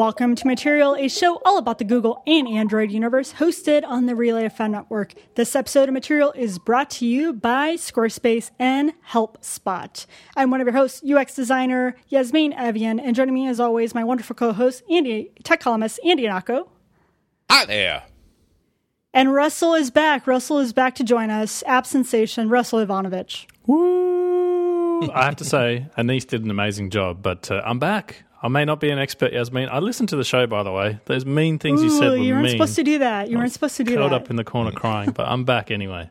Welcome to Material, a show all about the Google and Android universe, hosted on the Relay FM network. This episode of Material is brought to you by Squarespace and HelpSpot. I'm one of your hosts, UX designer Yasmin Evjen, and joining me, as always, my wonderful co-host, Andy, tech columnist Andy Ihnatko. Hi there. And Russell is back. Russell is back to join us. App sensation, Russell Ivanovic. Woo! I have to say, Anise did an amazing job, but uh, I'm back. I may not be an expert, Yasmin. I listened to the show, by the way. Those mean things Ooh, you said were you weren't mean. supposed to do that. You I weren't supposed to do curled that. up in the corner crying, but I'm back anyway.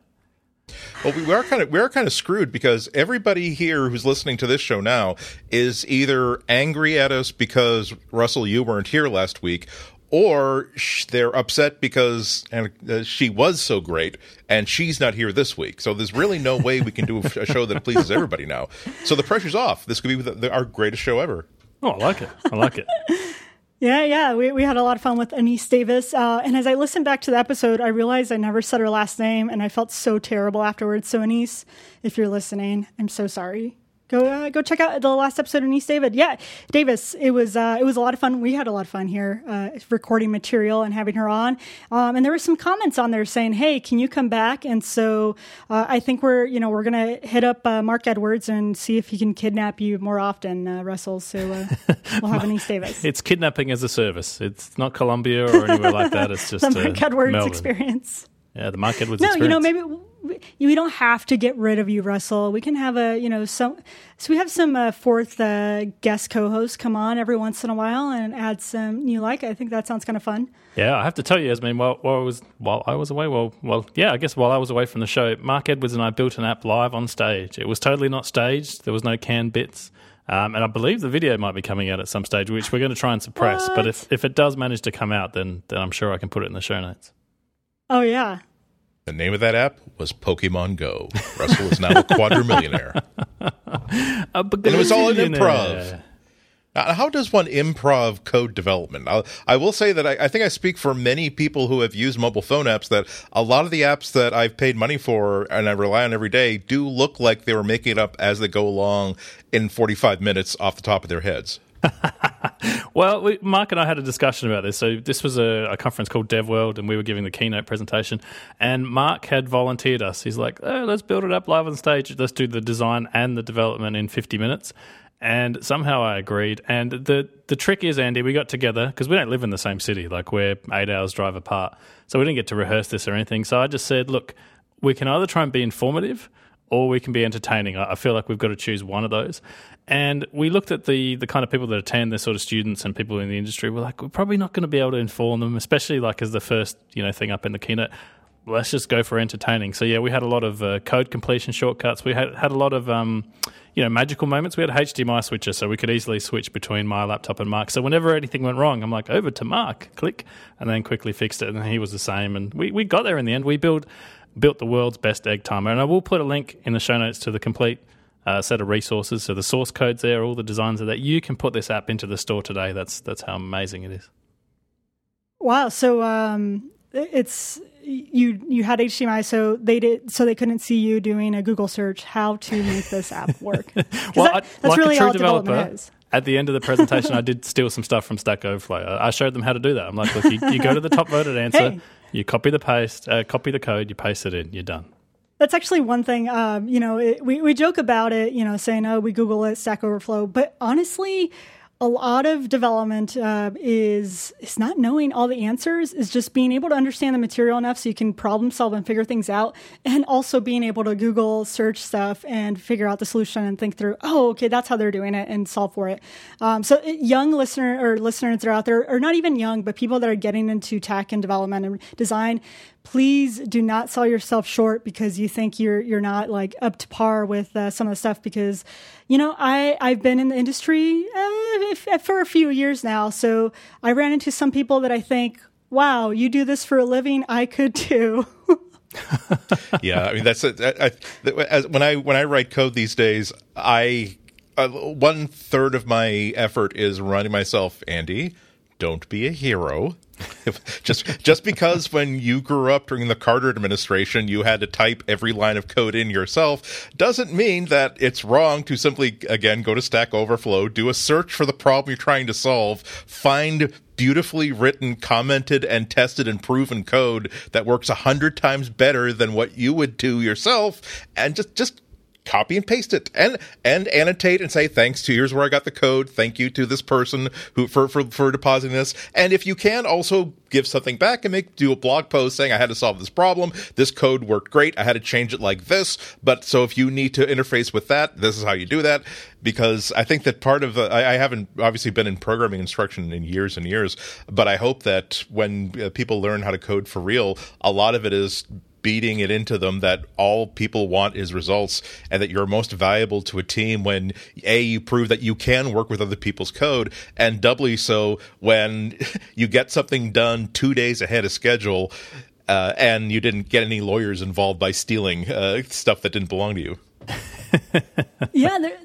Well, we are kind of we are kind of screwed because everybody here who's listening to this show now is either angry at us because Russell, you weren't here last week, or they're upset because and, uh, she was so great and she's not here this week. So there's really no way we can do a, a show that pleases everybody now. So the pressure's off. This could be the, the, our greatest show ever. Oh, I like it. I like it. Yeah, yeah, we, we had a lot of fun with Anise Davis. Uh, and as I listened back to the episode, I realized I never said her last name, and I felt so terrible afterwards. So, Anise, if you're listening, I'm so sorry. Go uh, go check out the last episode of Anise David. Yeah, Davis. It was uh, it was a lot of fun. We had a lot of fun here uh, recording material and having her on. Um, and there were some comments on there saying, "Hey, can you come back?" And so uh, I think we're you know we're gonna hit up uh, Marc Edwards and see if he can kidnap you more often, uh, Russell. So uh, we'll have Anise Davis. It's kidnapping as a service. It's not Colombia or anywhere like that. It's just the Marc Edwards Melbourne. experience. Yeah, the Marc Edwards No, experience. you know, maybe we, don't have to get rid of you, Russell. We can have a, you know, some. So we have some uh, fourth uh, guest co-hosts come on every once in a while and add some new like. I think that sounds kind of fun. Yeah, I have to tell you, Yasmin, while, while I was while I was away, well, well, yeah, I guess while I was away from the show, Marc Edwards and I built an app live on stage. It was totally not staged. There was no canned bits. Um, and I believe the video might be coming out at some stage, which we're going to try and suppress. But if, if it does manage to come out, then then I'm sure I can put it in the show notes. Oh yeah, The name of that app was Pokemon Go. Russell is now a quadrillionaire. and it was all an improv. Now, how does one improv code development? I, I will say that I, I think I speak for many people who have used mobile phone apps that a lot of the apps that I've paid money for and I rely on every day do look like they were making it up as they go along in 45 minutes off the top of their heads. Well, we, Marc and I had a discussion about this. So this was a, a conference called DevWorld, and we were giving the keynote presentation. And Marc had volunteered us. He's like, oh, "Let's build it up live on stage. Let's do the design and the development in 50 minutes." And somehow I agreed. And the the trick is, Andy, we got together because we don't live in the same city. Like we're eight hours drive apart, so we didn't get to rehearse this or anything. So I just said, "Look, we can either try and be informative." or we can be entertaining. I I feel like we've got to choose one of those. And we looked at the the kind of people that attend, the sort of students and people in the industry. We're like, we're probably not going to be able to inform them, especially like as the first you know thing up in the keynote. Let's just go for entertaining. So yeah, we had a lot of uh, code completion shortcuts. We had had a lot of um, you know magical moments. We had a HDMI switcher, so we could easily switch between my laptop and Marc. So whenever anything went wrong, I'm like over to Marc, click, and then quickly fixed it. And he was the same, and we we got there in the end. We built built the world's best egg timer. And I will put a link in the show notes to the complete uh, set of resources. So the source code's there, all the designs are there. You can put this app into the store today. That's that's how amazing it is. wow. So um, it's you you had HDMI, so they did so they couldn't see you doing a Google search how to make this app work. Well, that- I- that's like really a true developer, is. at the end of the presentation, I did steal some stuff from Stack Overflow. I I showed them how to do that. I'm like, look, you, you go to the top voted answer, Hey. you copy the paste, uh, copy the code, you paste it in, you're done. That's actually one thing. Um, you know, it, we we joke about it. You know, saying oh we Google it, Stack Overflow, but honestly. A lot of development uh, is is not knowing all the answers. Is just being able to understand the material enough so you can problem solve and figure things out, and also being able to Google search stuff and figure out the solution and think through. Oh, okay, that's how they're doing it, and solve for it. Um, so, young listener or listeners that are out there, or not even young, but people that are getting into tech and development and design, please do not sell yourself short because you think you're you're not like up to par with uh, some of the stuff because you know I I've been in the industry uh, for a few years now so I ran into some people that I think wow you do this for a living I could too yeah, I mean that's when I when I write code these days, I uh, one third of my effort is reminding myself, Andy, don't be a hero. just just because when you grew up during the Carter administration you had to type every line of code in yourself doesn't mean that it's wrong to simply again go to Stack Overflow, do a search for the problem you're trying to solve, find beautifully written, commented, and tested and proven code that works a hundred times better than what you would do yourself, and just just copy and paste it and and annotate and say thanks to here's where I got the code. Thank you to this person who for for, for depositing this. And if you can also give something back and make do a blog post saying I had to solve this problem. This code worked great. I had to change it like this. But so if you need to interface with that, this is how you do that. Because I think that part of the, I, I haven't obviously been in programming instruction in years and years, but I hope that when uh, people learn how to code for real, a lot of it is beating it into them that all people want is results and that you're most valuable to a team when a you prove that you can work with other people's code and doubly so when you get something done two days ahead of schedule uh, and you didn't get any lawyers involved by stealing uh, stuff that didn't belong to you. Yeah there,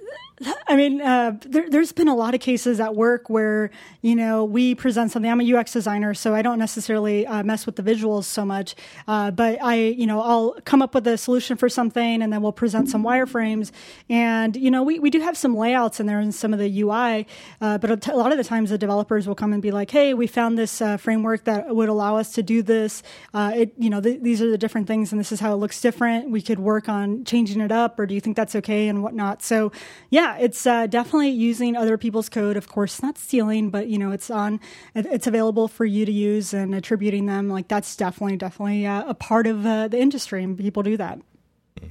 I mean, uh, there, has been a lot of cases at work where you know we present something. I'm a UX designer, so I don't necessarily uh, mess with the visuals so much. Uh, but I, you know, I'll come up with a solution for something, and then we'll present some wireframes. And you know, we, we do have some layouts in there and some of the UI. Uh, but a lot of the times, the developers will come and be like, "Hey, we found this uh, framework that would allow us to do this. Uh, it, you know, th- these are the different things, and this is how it looks different. We could work on changing it up, or do you think that's okay and whatnot?" So, yeah yeah, it's uh, definitely using other people's code. Of course, not stealing, but you know, it's on, it's available for you to use and attributing them. Like that's definitely, definitely uh, a part of uh, the industry, and people do that.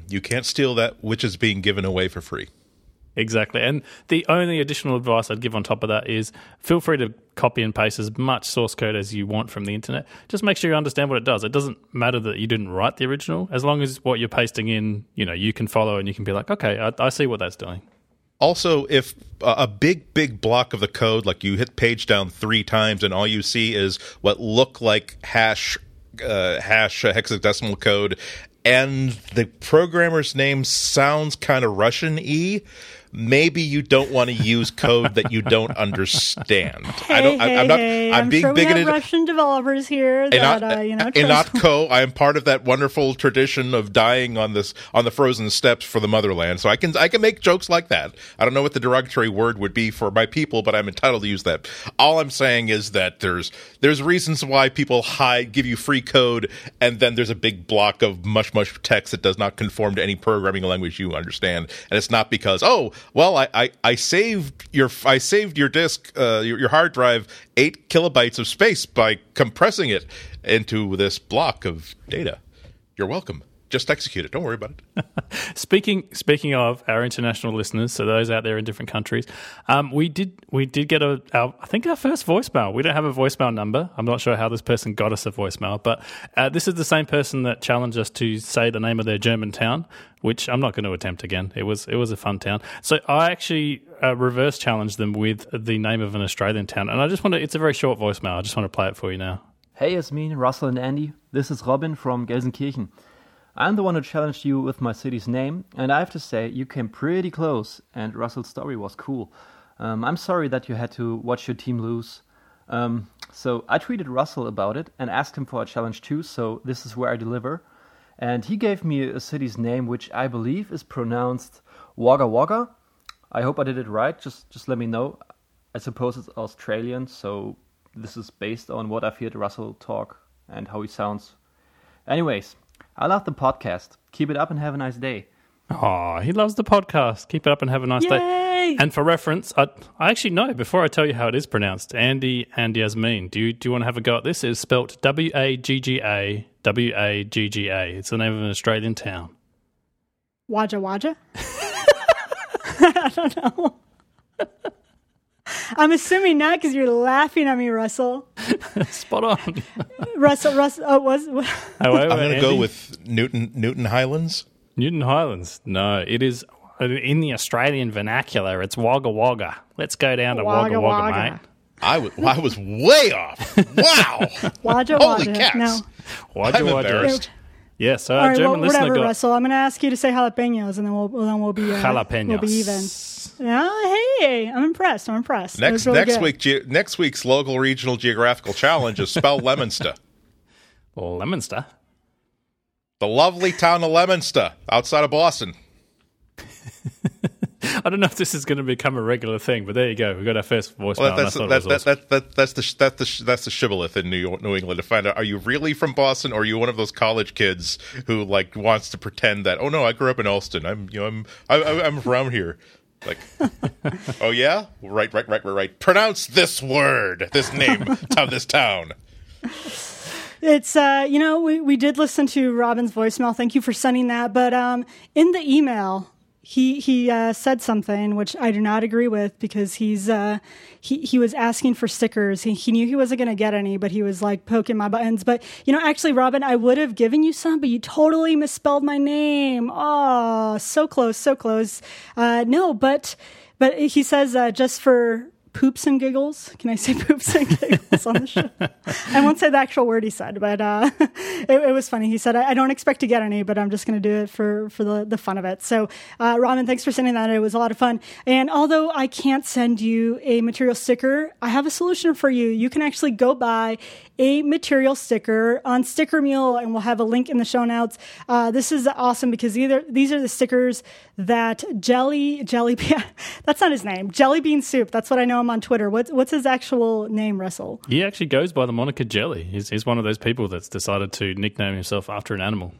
You can't steal that which is being given away for free. Exactly. And the only additional advice I'd give on top of that is feel free to copy and paste as much source code as you want from the internet. Just make sure you understand what it does. It doesn't matter that you didn't write the original, as long as what you're pasting in, you know, you can follow and you can be like, okay, I, I see what that's doing also if a big big block of the code like you hit page down three times and all you see is what look like hash uh, hash uh, hexadecimal code and the programmer's name sounds kind of russian e maybe you don't want to use code that you don't understand. Hey, I don't. Hey, I, am not. Hey, I'm, I'm being sure bigoted. Russian developers here that not, uh, you know. And not co. I am part of that wonderful tradition of dying on this on the frozen steppes for the motherland. So I can I can make jokes like that. I don't know what the derogatory word would be for my people, but I'm entitled to use that. All I'm saying is that there's there's reasons why people hide give you free code, and then there's a big block of mush mush text that does not conform to any programming language you understand, and it's not because oh well, I, I, I saved your I saved your disk, uh, your, your hard drive, eight kilobytes of space by compressing it into this block of data. You're welcome just execute it. Don't worry about it. speaking speaking of our international listeners, so those out there in different countries, um, we did we did get a our, I think our first voicemail. We don't have a voicemail number. I'm not sure how this person got us a voicemail, but uh, this is the same person that challenged us to say the name of their German town, which I'm not going to attempt again. It was it was a fun town. So I actually uh, reverse challenged them with the name of an Australian town, and I just want to. It's a very short voicemail. I just want to play it for you now. Hey, Yasmin, Russell, and Andy. This is Robin from Gelsenkirchen. I'm the one who challenged you with my city's name, and I have to say, you came pretty close, and Russell's story was cool. Um, I'm sorry that you had to watch your team lose. Um, so I tweeted Russell about it and asked him for a challenge too, so this is where I deliver. And he gave me a city's name which I believe is pronounced Wagga Wagga. I hope I did it right, just, just let me know. I suppose it's Australian, so this is based on what I've heard Russell talk and how he sounds. Anyways, I love the podcast. Keep it up and have a nice day. Oh, he loves the podcast. Keep it up and have a nice Yay! day. And for reference, I, I, actually know before I tell you how it is pronounced. Andy and Yasmin. Do you do you want to have a go at this? It's spelt W A G G A W A G G A. It's the name of an Australian town. Waja Waja. I don't know. I'm assuming not because you're laughing at me, Russell. Spot on. Russell, Russell, oh, was. oh, wait, I'm going to go with Newton Newton Highlands. Newton Highlands. No, it is in the Australian vernacular. It's Wagga Wagga. Let's go down to Wagga Wagga, Wagga mate. I was, I was way off. Wow. Wagga Holy Wagga. cats. No. Wagga I'm Wagga. embarrassed. Yeah, so All our right, German well, listener whatever, got Russell. I'm going to ask you to say jalapenos, and then we'll then we'll be uh, jalapenos. We'll be even. Yeah, hey, I'm impressed. I'm impressed. Next really next good. week, ge- next week's local regional geographical challenge is spell Leominster. Leominster. The lovely town of Leominster, outside of Boston. I don't know if this is going to become a regular thing, but there you go. We got our first voicemail. Well, and I that's thought it that, was awesome. that, that, that, that's the that's the that's the shibboleth in New York, New England to find out are you really from Boston or are you one of those college kids who like wants to pretend that oh no I grew up in Allston I'm you know I'm I, I, I'm from here like oh yeah right right right right right pronounce this word this name of this town It's uh, you know, we, we did listen to Robin's voicemail. Thank you for sending that. But um, in the email, he he uh, said something which I do not agree with because he's uh, he he was asking for stickers. He he knew he wasn't going to get any, but he was like poking my buttons. But you know, actually, Robin, I would have given you some, but you totally misspelled my name. Oh, so close, so close. Uh, no, but but he says uh, just for poops and giggles. Can I say poops and giggles on the show? I won't say the actual word he said, but uh, it, it was funny. He said, I, I don't expect to get any, but I'm just going to do it for, for the, the fun of it. So, uh, Robin, thanks for sending that. It was a lot of fun. And although I can't send you a material sticker, I have a solution for you. You can actually go buy a material sticker on Sticker Mule, and we'll have a link in the show notes. Uh, this is awesome because either these are the stickers that Jelly Jelly that's not his name Jelly Bean Soup. That's what I know him on Twitter. What's what's his actual name, Russell? He actually goes by the moniker Jelly. He's, he's one of those people that's decided to nickname himself after an animal.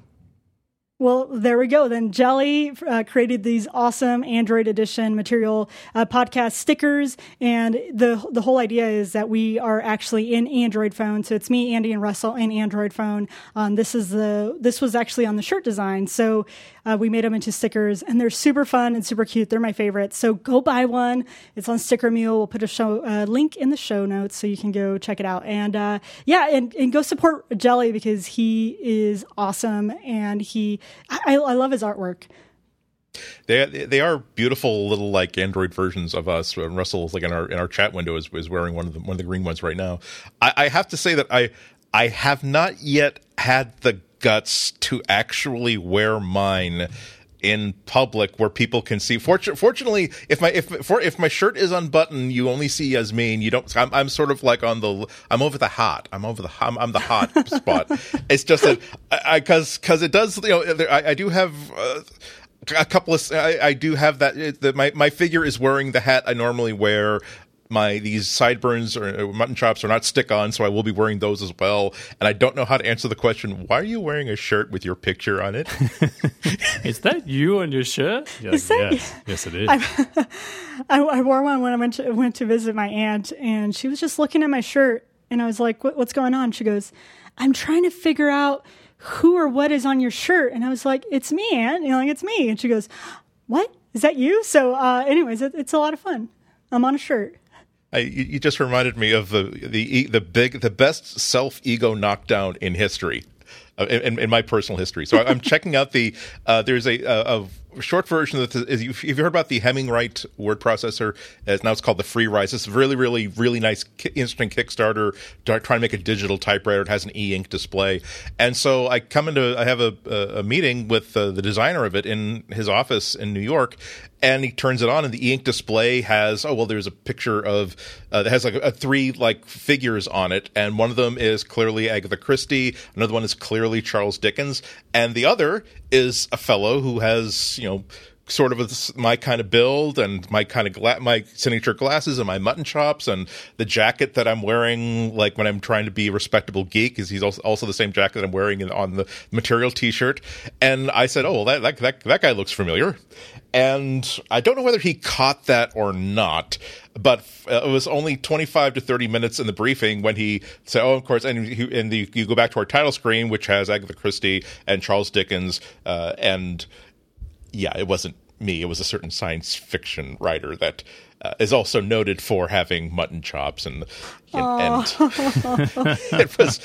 Well, there we go. Then Jelly uh, created these awesome Android edition material uh, podcast stickers, and the the whole idea is that we are actually in Android phone. So it's me, Andy, and Russell in Android phone. Um, this is the this was actually on the shirt design, so uh, we made them into stickers, and they're super fun and super cute. They're my favorite. So go buy one. It's on Sticker Mule. We'll put a show uh, link in the show notes so you can go check it out. And uh, yeah, and, and go support Jelly because he is awesome and he I, I love his artwork. They they are beautiful little like Android versions of us. And Russell's like in our in our chat window is, is wearing one of the one of the green ones right now. I, I have to say that I I have not yet had the guts to actually wear mine in public where people can see. Fortunately, fortunately, if my if for, if my shirt is unbuttoned, you only see Yasmin. You don't. I'm, I'm sort of like on the. I'm over the hot. I'm over the. I'm, I'm the hot spot. It's just that I because because it does. You know, there, I, I do have. Uh, a couple of I, I do have that the, my my figure is wearing the hat I normally wear my these sideburns or mutton chops are not stick on so I will be wearing those as well and I don't know how to answer the question why are you wearing a shirt with your picture on it Is that you on your shirt? You're Is like, that- yes, yes, it is. I, I wore one when I went to, went to visit my aunt, and she was just looking at my shirt, and I was like, what, "What's going on?" She goes, "I'm trying to figure out who or what is on your shirt," and I was like, "It's me, aunt. You know, like it's me." And she goes, "What is that you?" So, uh, anyways, it, it's a lot of fun. I'm on a shirt. I, you just reminded me of the the the big the best self ego knockdown in history, uh, in, in my personal history. So I'm checking out the uh, there's a, a, a short version that is if you've heard about the Hemingwrite word processor, uh, now it's called the Free Freewrite. It's a really really really nice interesting Kickstarter trying to make a digital typewriter. It has an e-ink display, and so I come into I have a a, a meeting with uh, the designer of it in his office in New York, and he turns it on and the e-ink display has oh well there's a picture of uh, that has like a, three like figures on it and one of them is clearly agatha christie another one is clearly charles dickens and the other is a fellow who has you know sort of my kind of build and my kind of gla- my signature glasses and my mutton chops and the jacket that I'm wearing like when I'm trying to be a respectable geek is he's also, the same jacket I'm wearing in, on the material t-shirt. And I said oh well that, that that that guy looks familiar. And I don't know whether he caught that or not but uh, it was only 25 to 30 minutes in the briefing when he said oh of course and, he, and the, you go back to our title screen which has Agatha Christie and Charles Dickens uh, and yeah, it wasn't me. It was a certain science fiction writer that uh, is also noted for having mutton chops and and, and it was.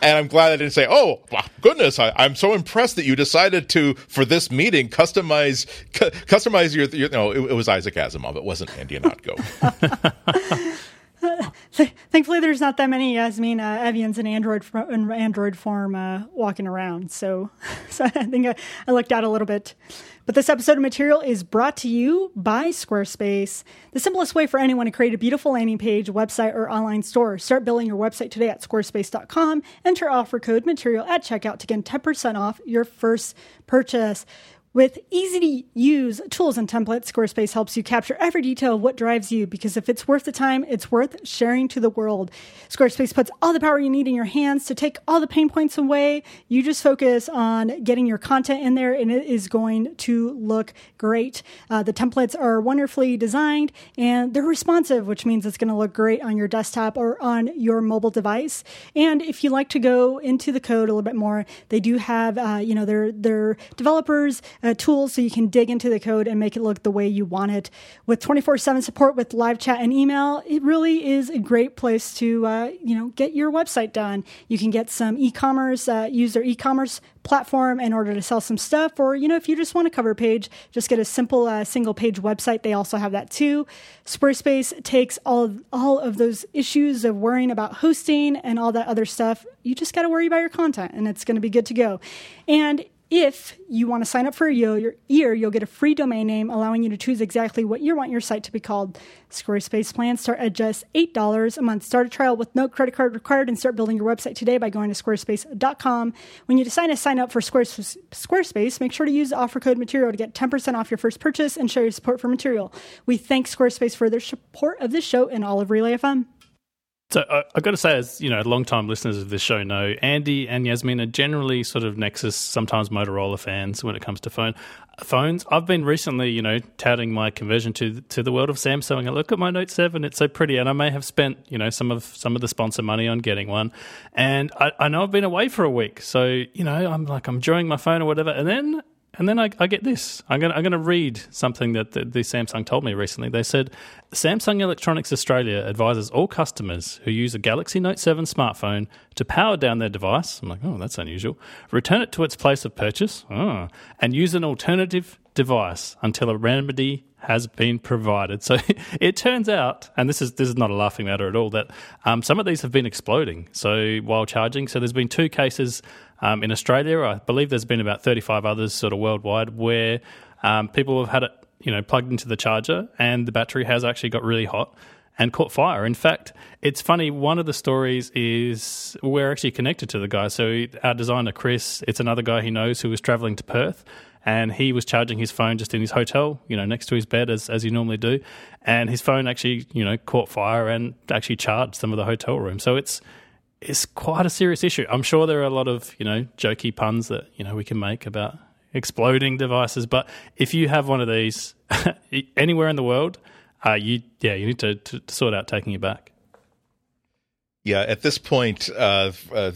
And I'm glad I didn't say, "Oh goodness, I, I'm so impressed that you decided to for this meeting customize cu- customize your, your no." It, it was Isaac Asimov. It wasn't Andy Ihnatko. thankfully, there's not that many Yasmin uh, Evjens in Android in Android form uh, walking around. So, so I think I, I looked out a little bit. But this episode of Material is brought to you by Squarespace, the simplest way for anyone to create a beautiful landing page, website, or online store. Start building your website today at squarespace.com. Enter offer code Material at checkout to get 10% off your first purchase. With easy to use tools and templates, Squarespace helps you capture every detail of what drives you because if it's worth the time, it's worth sharing to the world. Squarespace puts all the power you need in your hands to take all the pain points away. You just focus on getting your content in there and it is going to look great. Uh, the templates are wonderfully designed and they're responsive, which means it's going to look great on your desktop or on your mobile device. And if you like to go into the code a little bit more, they do have, uh, you know, their, their developers uh, tools so you can dig into the code and make it look the way you want it. With 24 7 support with live chat and email, it really is a great place to, uh, you know, get your website done. You can get some e commerce, uh, use their e commerce platform in order to sell some stuff. Or, you know, if you just want a cover page, just get a simple uh, single page website. They also have that too. Squarespace takes all of, all of those issues of worrying about hosting and all that other stuff. You just got to worry about your content and it's going to be good to go. And if you want to sign up for a year, you'll get a free domain name allowing you to choose exactly what you want your site to be called. Squarespace plans start at just $8 a month. Start a trial with no credit card required and start building your website today by going to squarespace.com. When you decide to sign up for Squarespace, make sure to use the offer code material to get 10% off your first purchase and show your support for material. We thank Squarespace for their support of this show and all of Relay FM. So I, have got to say, as you know, long-time listeners of this show know, Andy and Yasmin are generally sort of Nexus, sometimes Motorola fans when it comes to phone phones. I've been recently, you know, touting my conversion to to the world of Samsung. I look at my Note Seven; it's so pretty, and I may have spent, you know, some of some of the sponsor money on getting one. And I, I know I've been away for a week, so you know, I'm like I'm enjoying my phone or whatever, and then and then I, I, get this. I'm going to read something that the, the, Samsung told me recently. They said Samsung Electronics Australia advises all customers who use a Galaxy Note 7 smartphone to power down their device. I'm like, oh, that's unusual. Return it to its place of purchase oh, and use an alternative device until a remedy has been provided. So it turns out, and this is this is not a laughing matter at all, that um, some of these have been exploding. So while charging, so there's been two cases um, in Australia, I believe there's been about 35 others sort of worldwide where um, people have had it, you know, plugged into the charger and the battery has actually got really hot and caught fire. In fact, it's funny. One of the stories is we're actually connected to the guy. So our designer Chris, it's another guy he knows who was traveling to Perth, and he was charging his phone just in his hotel, you know, next to his bed as as you normally do, and his phone actually, you know, caught fire and actually charged some of the hotel room. So it's it's quite a serious issue. I'm sure there are a lot of you know jokey puns that you know we can make about exploding devices, but if you have one of these anywhere in the world, uh, you yeah you need to, to, sort out taking it back. Yeah, at this point, uh, uh,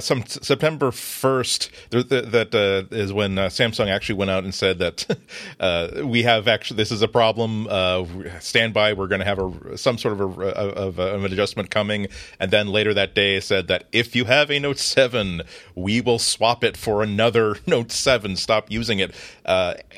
some September first, that uh, is when uh, Samsung actually went out and said that uh, we have actually this is a problem. Uh, stand by, we're going to have a some sort of, a, of, of, an adjustment coming. And then later that day said that if you have a Note Seven, we will swap it for another Note Seven. Stop using it,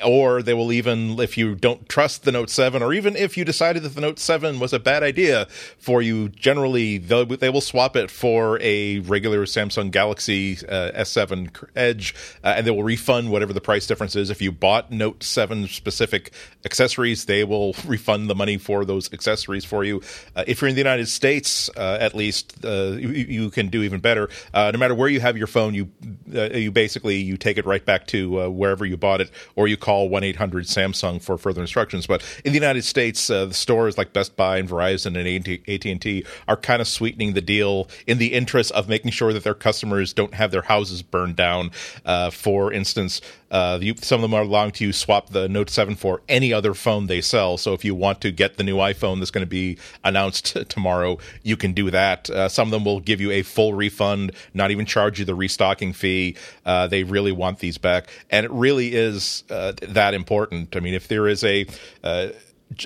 or they will even if you don't trust the Note Seven, or even if you decided that the Note Seven was a bad idea for you, generally they'll they will swap it for a regular Samsung Galaxy uh, S7 Edge, uh, and they will refund whatever the price difference is. If you bought Note 7 specific accessories, they will refund the money for those accessories for you. Uh, if you're in the United States, uh, at least uh, you, you, can do even better. Uh, no matter where you have your phone, you you basically you take it right back to wherever you bought it, or you call one eight hundred Samsung for further instructions. But in the United States, the stores like Best Buy and Verizon and AT and T are kind of sweetening the deal in the interest of making sure that their customers don't have their houses burned down. Uh, for instance, uh, you, some of them are allowing to swap the Note 7 for any other phone they sell. So if you want to get the new iPhone that's going to be announced tomorrow, you can do that. Uh, some of them will give you a full refund, not even charge you the restocking fee. Uh, they really want these back, and it really is uh, that important. I mean, if there is a uh,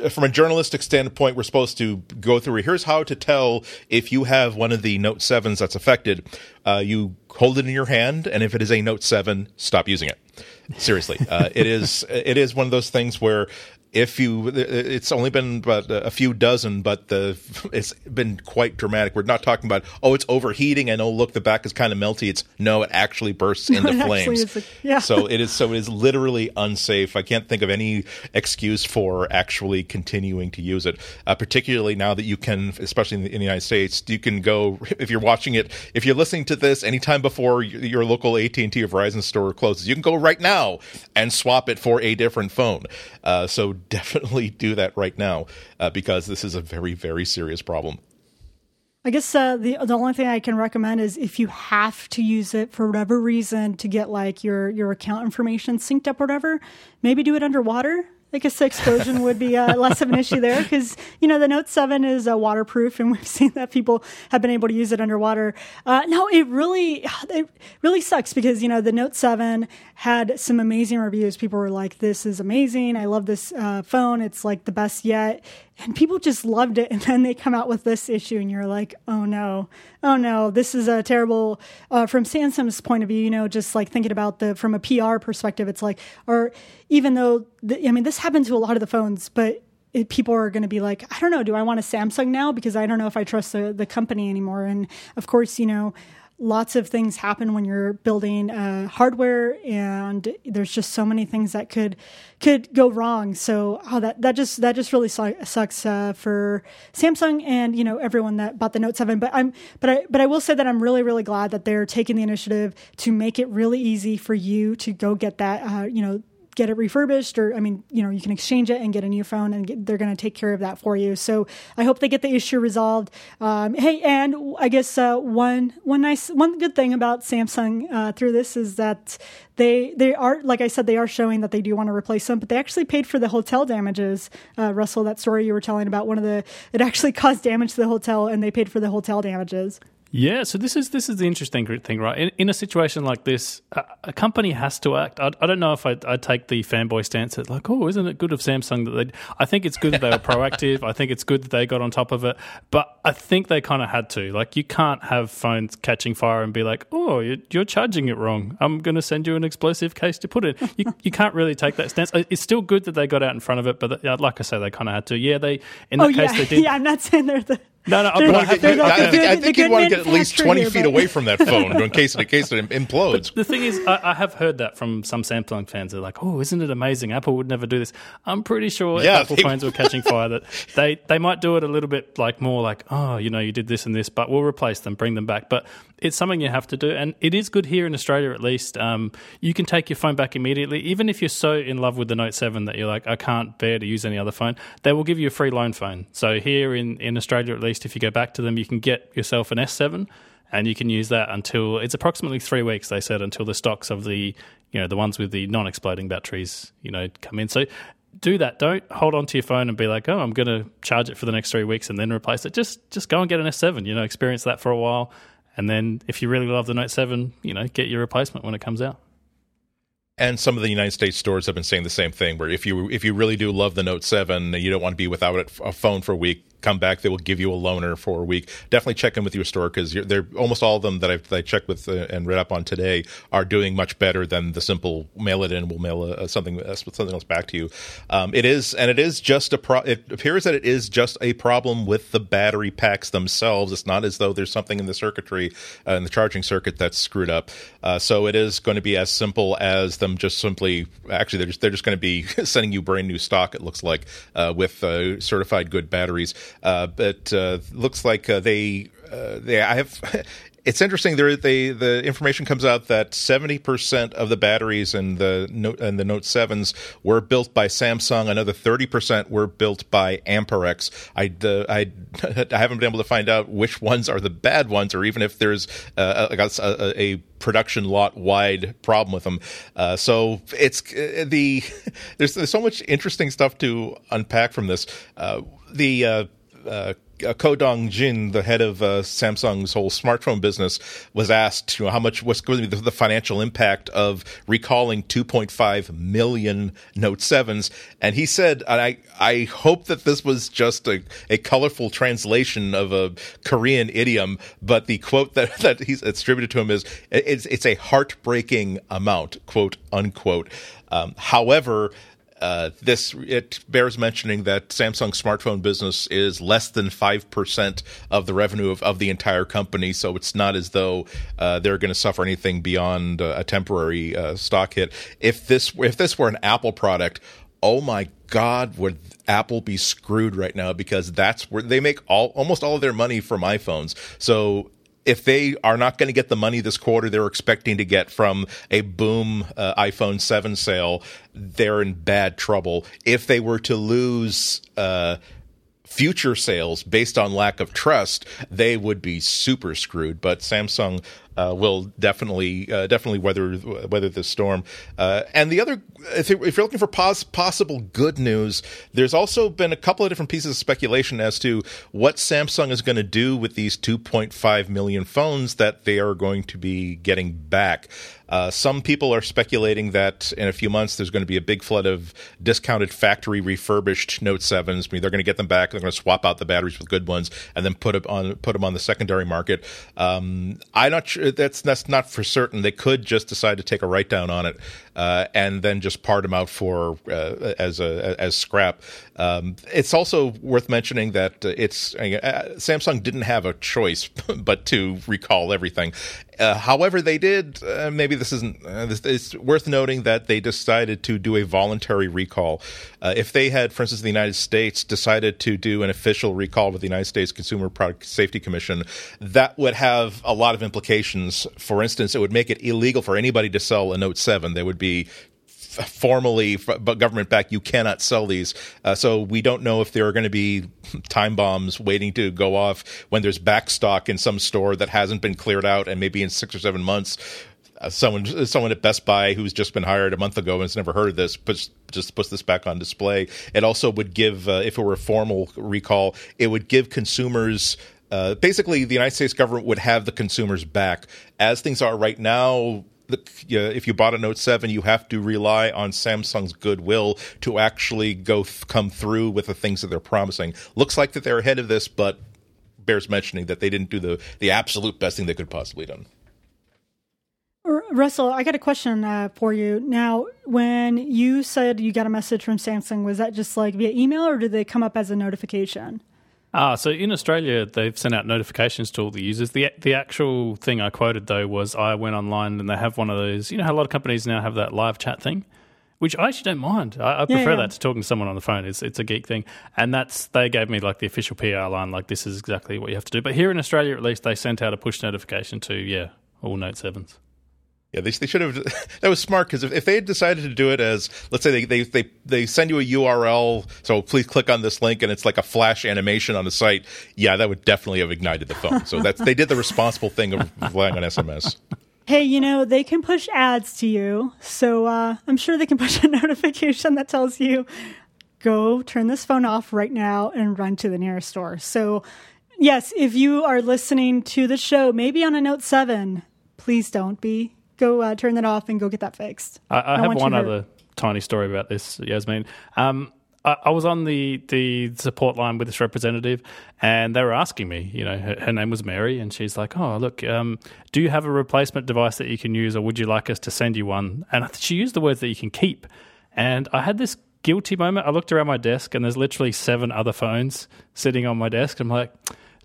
from a journalistic standpoint, we're supposed to go through. Here's how to tell if you have one of the Note sevens that's affected. Uh, you hold it in your hand, and if it is a Note seven, stop using it. Seriously, uh, it is it is one of those things where if you it's only been about a few dozen but the it's been quite dramatic. We're not talking about oh it's overheating and oh look the back is kind of melty. It's no it actually bursts into It flames. yeah. so it is so it is literally unsafe. I can't think of any excuse for actually continuing to use it. Uh, particularly now that you can especially in the, in the united states you can go if you're watching it if you're listening to this anytime before your, your local at&t or verizon store closes you can go right now and swap it for a different phone. Uh, so definitely do that right now uh, because this is a very very serious problem I guess uh, the the only thing I can recommend is if you have to use it for whatever reason to get like your your account information synced up or whatever, maybe do it underwater. I guess the explosion would be uh, less of an issue there because you know the Note Seven is uh, waterproof, and we've seen that people have been able to use it underwater. Uh, no, it really it really sucks because you know the Note Seven had some amazing reviews. People were like, "This is amazing! I love this uh, phone. It's like the best yet." And people just loved it, and then they come out with this issue, and you're like, "Oh no, oh no, this is a terrible." Uh, from Samsung's point of view, you know, just like thinking about the from a PR perspective, it's like, or even though the, I mean, this happened to a lot of the phones, but it, people are going to be like, I don't know, do I want a Samsung now? Because I don't know if I trust the, the company anymore. And of course, you know, lots of things happen when you're building uh, hardware, and there's just so many things that could could go wrong. So oh, that that just that just really su- sucks uh, for Samsung and you know everyone that bought the Note Seven. But I'm but I but I will say that I'm really really glad that they're taking the initiative to make it really easy for you to go get that uh, you know get it refurbished or i mean you know you can exchange it and get a new phone and get, they're going to take care of that for you. So i hope they get the issue resolved. Um, hey and i guess uh, one one nice one good thing about samsung uh, through this is that they they are like i said they are showing that they do want to replace them but they actually paid for the hotel damages. Uh, russell that story you were telling about one of the it actually caused damage to the hotel and they paid for the hotel damages Yeah, so this is this is the interesting thing, right? In, in a situation like this, a, a company has to act. I, I don't know if I I take the fanboy stance that like, oh, isn't it good of Samsung that they? I think it's good that they were proactive. I think it's good that they got on top of it. But I think they kind of had to. Like, you can't have phones catching fire and be like, oh, you're, you're charging it wrong. I'm going to send you an explosive case to put it. You you can't really take that stance. It's still good that they got out in front of it, but uh, like I say, they kind of had to. Yeah, they in that oh case yeah they did. yeah i'm not saying they're the No, no, but I not- have- they're I think, I think you'd want to get at least 20 here, feet but- away from that phone in case, in case it implodes. The thing is, I, I have heard that from some Samsung fans. They're like, "Oh, isn't it amazing? Apple would never do this." I'm pretty sure Yeah, if Apple they- phones were catching fire, that they they might do it a little bit like more like, "Oh, you know, you did this and this, but we'll replace them, bring them back." But it's something you have to do, and it is good here in Australia at least. Um, you can take your phone back immediately, even if you're so in love with the Note Seven that you're like, "I can't bear to use any other phone." They will give you a free loan phone. So here in in Australia, at least, if you go back to them, you can get yourself an S7 and you can use that until it's approximately three weeks. They said until the stocks of the you know the ones with the non-exploding batteries you know come in. So do that. Don't hold on to your phone and be like, oh, I'm going to charge it for the next three weeks and then replace it. Just just go and get an S7. You know, experience that for a while, and then if you really love the Note 7, you know, get your replacement when it comes out. And some of the United States stores have been saying the same thing. Where if you if you really do love the Note Seven, you don't want to be without it, a phone for a week. Come back, they will give you a loaner for a week. Definitely check in with your store because they're almost all of them that I've that I checked with uh, and read up on today are doing much better than the simple mail it in. We'll mail uh, something uh, something else back to you. Um, it is and it is just a pro. It appears that it is just a problem with the battery packs themselves. It's not as though there's something in the circuitry uh, in the charging circuit that's screwed up. Uh, so it is going to be as simple as them just simply actually they're just they're just going to be sending you brand new stock. It looks like uh, with certified good batteries. Uh, but uh, looks like uh, they they I have. It's interesting. There, they the information comes out that seventy percent of the batteries in the Note and the Note Sevens were built by Samsung. Another thirty percent were built by Amperex. I, uh, I, I haven't been able to find out which ones are the bad ones, or even if there's uh, a, a, a production lot wide problem with them. Uh, so it's the there's, there's so much interesting stuff to unpack from this. Uh, the uh, uh, Koh Dong-jin, the head of uh, Samsung's whole smartphone business, was asked, you know, how much what's going to be the, the financial impact of recalling 2.5 million Note sevens, and he said, and I I hope that this was just a, a colorful translation of a Korean idiom, but the quote that that he's attributed to him is it's it's a heartbreaking amount, quote unquote. Um, however Uh, this it bears mentioning that Samsung's smartphone business is less than five percent of the revenue of, of the entire company, so it's not as though uh, they're going to suffer anything beyond a temporary uh, stock hit. If this if this were an Apple product, oh my God, would Apple be screwed right now because that's where they make all almost all of their money from iPhones. So if they are not going to get the money this quarter they're expecting to get from a boom uh, iPhone 7 sale, they're in bad trouble. If they were to lose uh, future sales based on lack of trust, they would be super screwed. But Samsung uh, will definitely uh, definitely weather weather the storm. Uh, and the other, if, you're looking for pos- possible good news, there's also been a couple of different pieces of speculation as to what Samsung is going to do with these 2.5 million phones that they are going to be getting back. Uh, some people are speculating that in a few months there's going to be a big flood of discounted factory refurbished Note 7s. I mean, they're going to get them back. They're going to swap out the batteries with good ones and then put them on put them on the secondary market. Um, I'm not sure that's that's not for certain. They could just decide to take a write down on it uh, and then just part them out for uh, as a as scrap. Um, it's also worth mentioning that it's uh, Samsung didn't have a choice but to recall everything. Uh, however, they did. Uh, maybe this isn't. Uh, this, it's worth noting that they decided to do a voluntary recall. if they had, for instance, the United States decided to do an official recall with the United States Consumer Product Safety Commission, that would have a lot of implications. For instance, it would make it illegal for anybody to sell a Note Seven. They would be formally but government back you cannot sell these uh, so we don't know if there are going to be time bombs waiting to go off when there's back stock in some store that hasn't been cleared out and maybe in six or seven months uh, someone someone at Best Buy who's just been hired a month ago and has never heard of this puts just puts this back on display. It also would give, uh, if it were a formal recall, it would give consumers. Uh, basically, the United States government would have the consumers back. As things are right now, the, if you bought a Note 7, you have to rely on Samsung's goodwill to actually go th- come through with the things that they're promising. Looks like that they're ahead of this, but bears mentioning that they didn't do the, the absolute best thing they could possibly done. Russell, I got a question uh, for you. Now, when you said you got a message from Samsung, was that just like via email or did they come up as a notification? Ah, so in Australia, they've sent out notifications to all the users. The the actual thing I quoted though was I went online and they have one of those. You know how a lot of companies now have that live chat thing, which I actually don't mind. I, I prefer yeah, yeah. that to talking to someone on the phone. It's it's a geek thing, and that's they gave me like the official PR line, like this is exactly what you have to do. But here in Australia, at least, they sent out a push notification to yeah all Note sevens. Yeah, they, they should have. That was smart because if, if they had decided to do it as, let's say they, they, they, they send you a URL, so please click on this link, and it's like a flash animation on the site. Yeah, that would definitely have ignited the phone. So that's they did the responsible thing of relying on SMS. Hey, you know they can push ads to you, so uh, I'm sure they can push a notification that tells you, "Go turn this phone off right now and run to the nearest store." So, yes, if you are listening to the show, maybe on a Note Seven, please don't be go uh, turn that off and go get that fixed. I, I, I have one other tiny story about this, Yasmin. Um, I, I, was on the, the support line with this representative, and they were asking me, you know, her, her name was Mary, and she's like, "Oh, look, um, do you have a replacement device that you can use, or would you like us to send you one?" And she used the words that you can keep, and I had this guilty moment. I looked around my desk, and there's literally seven other phones sitting on my desk. I'm like,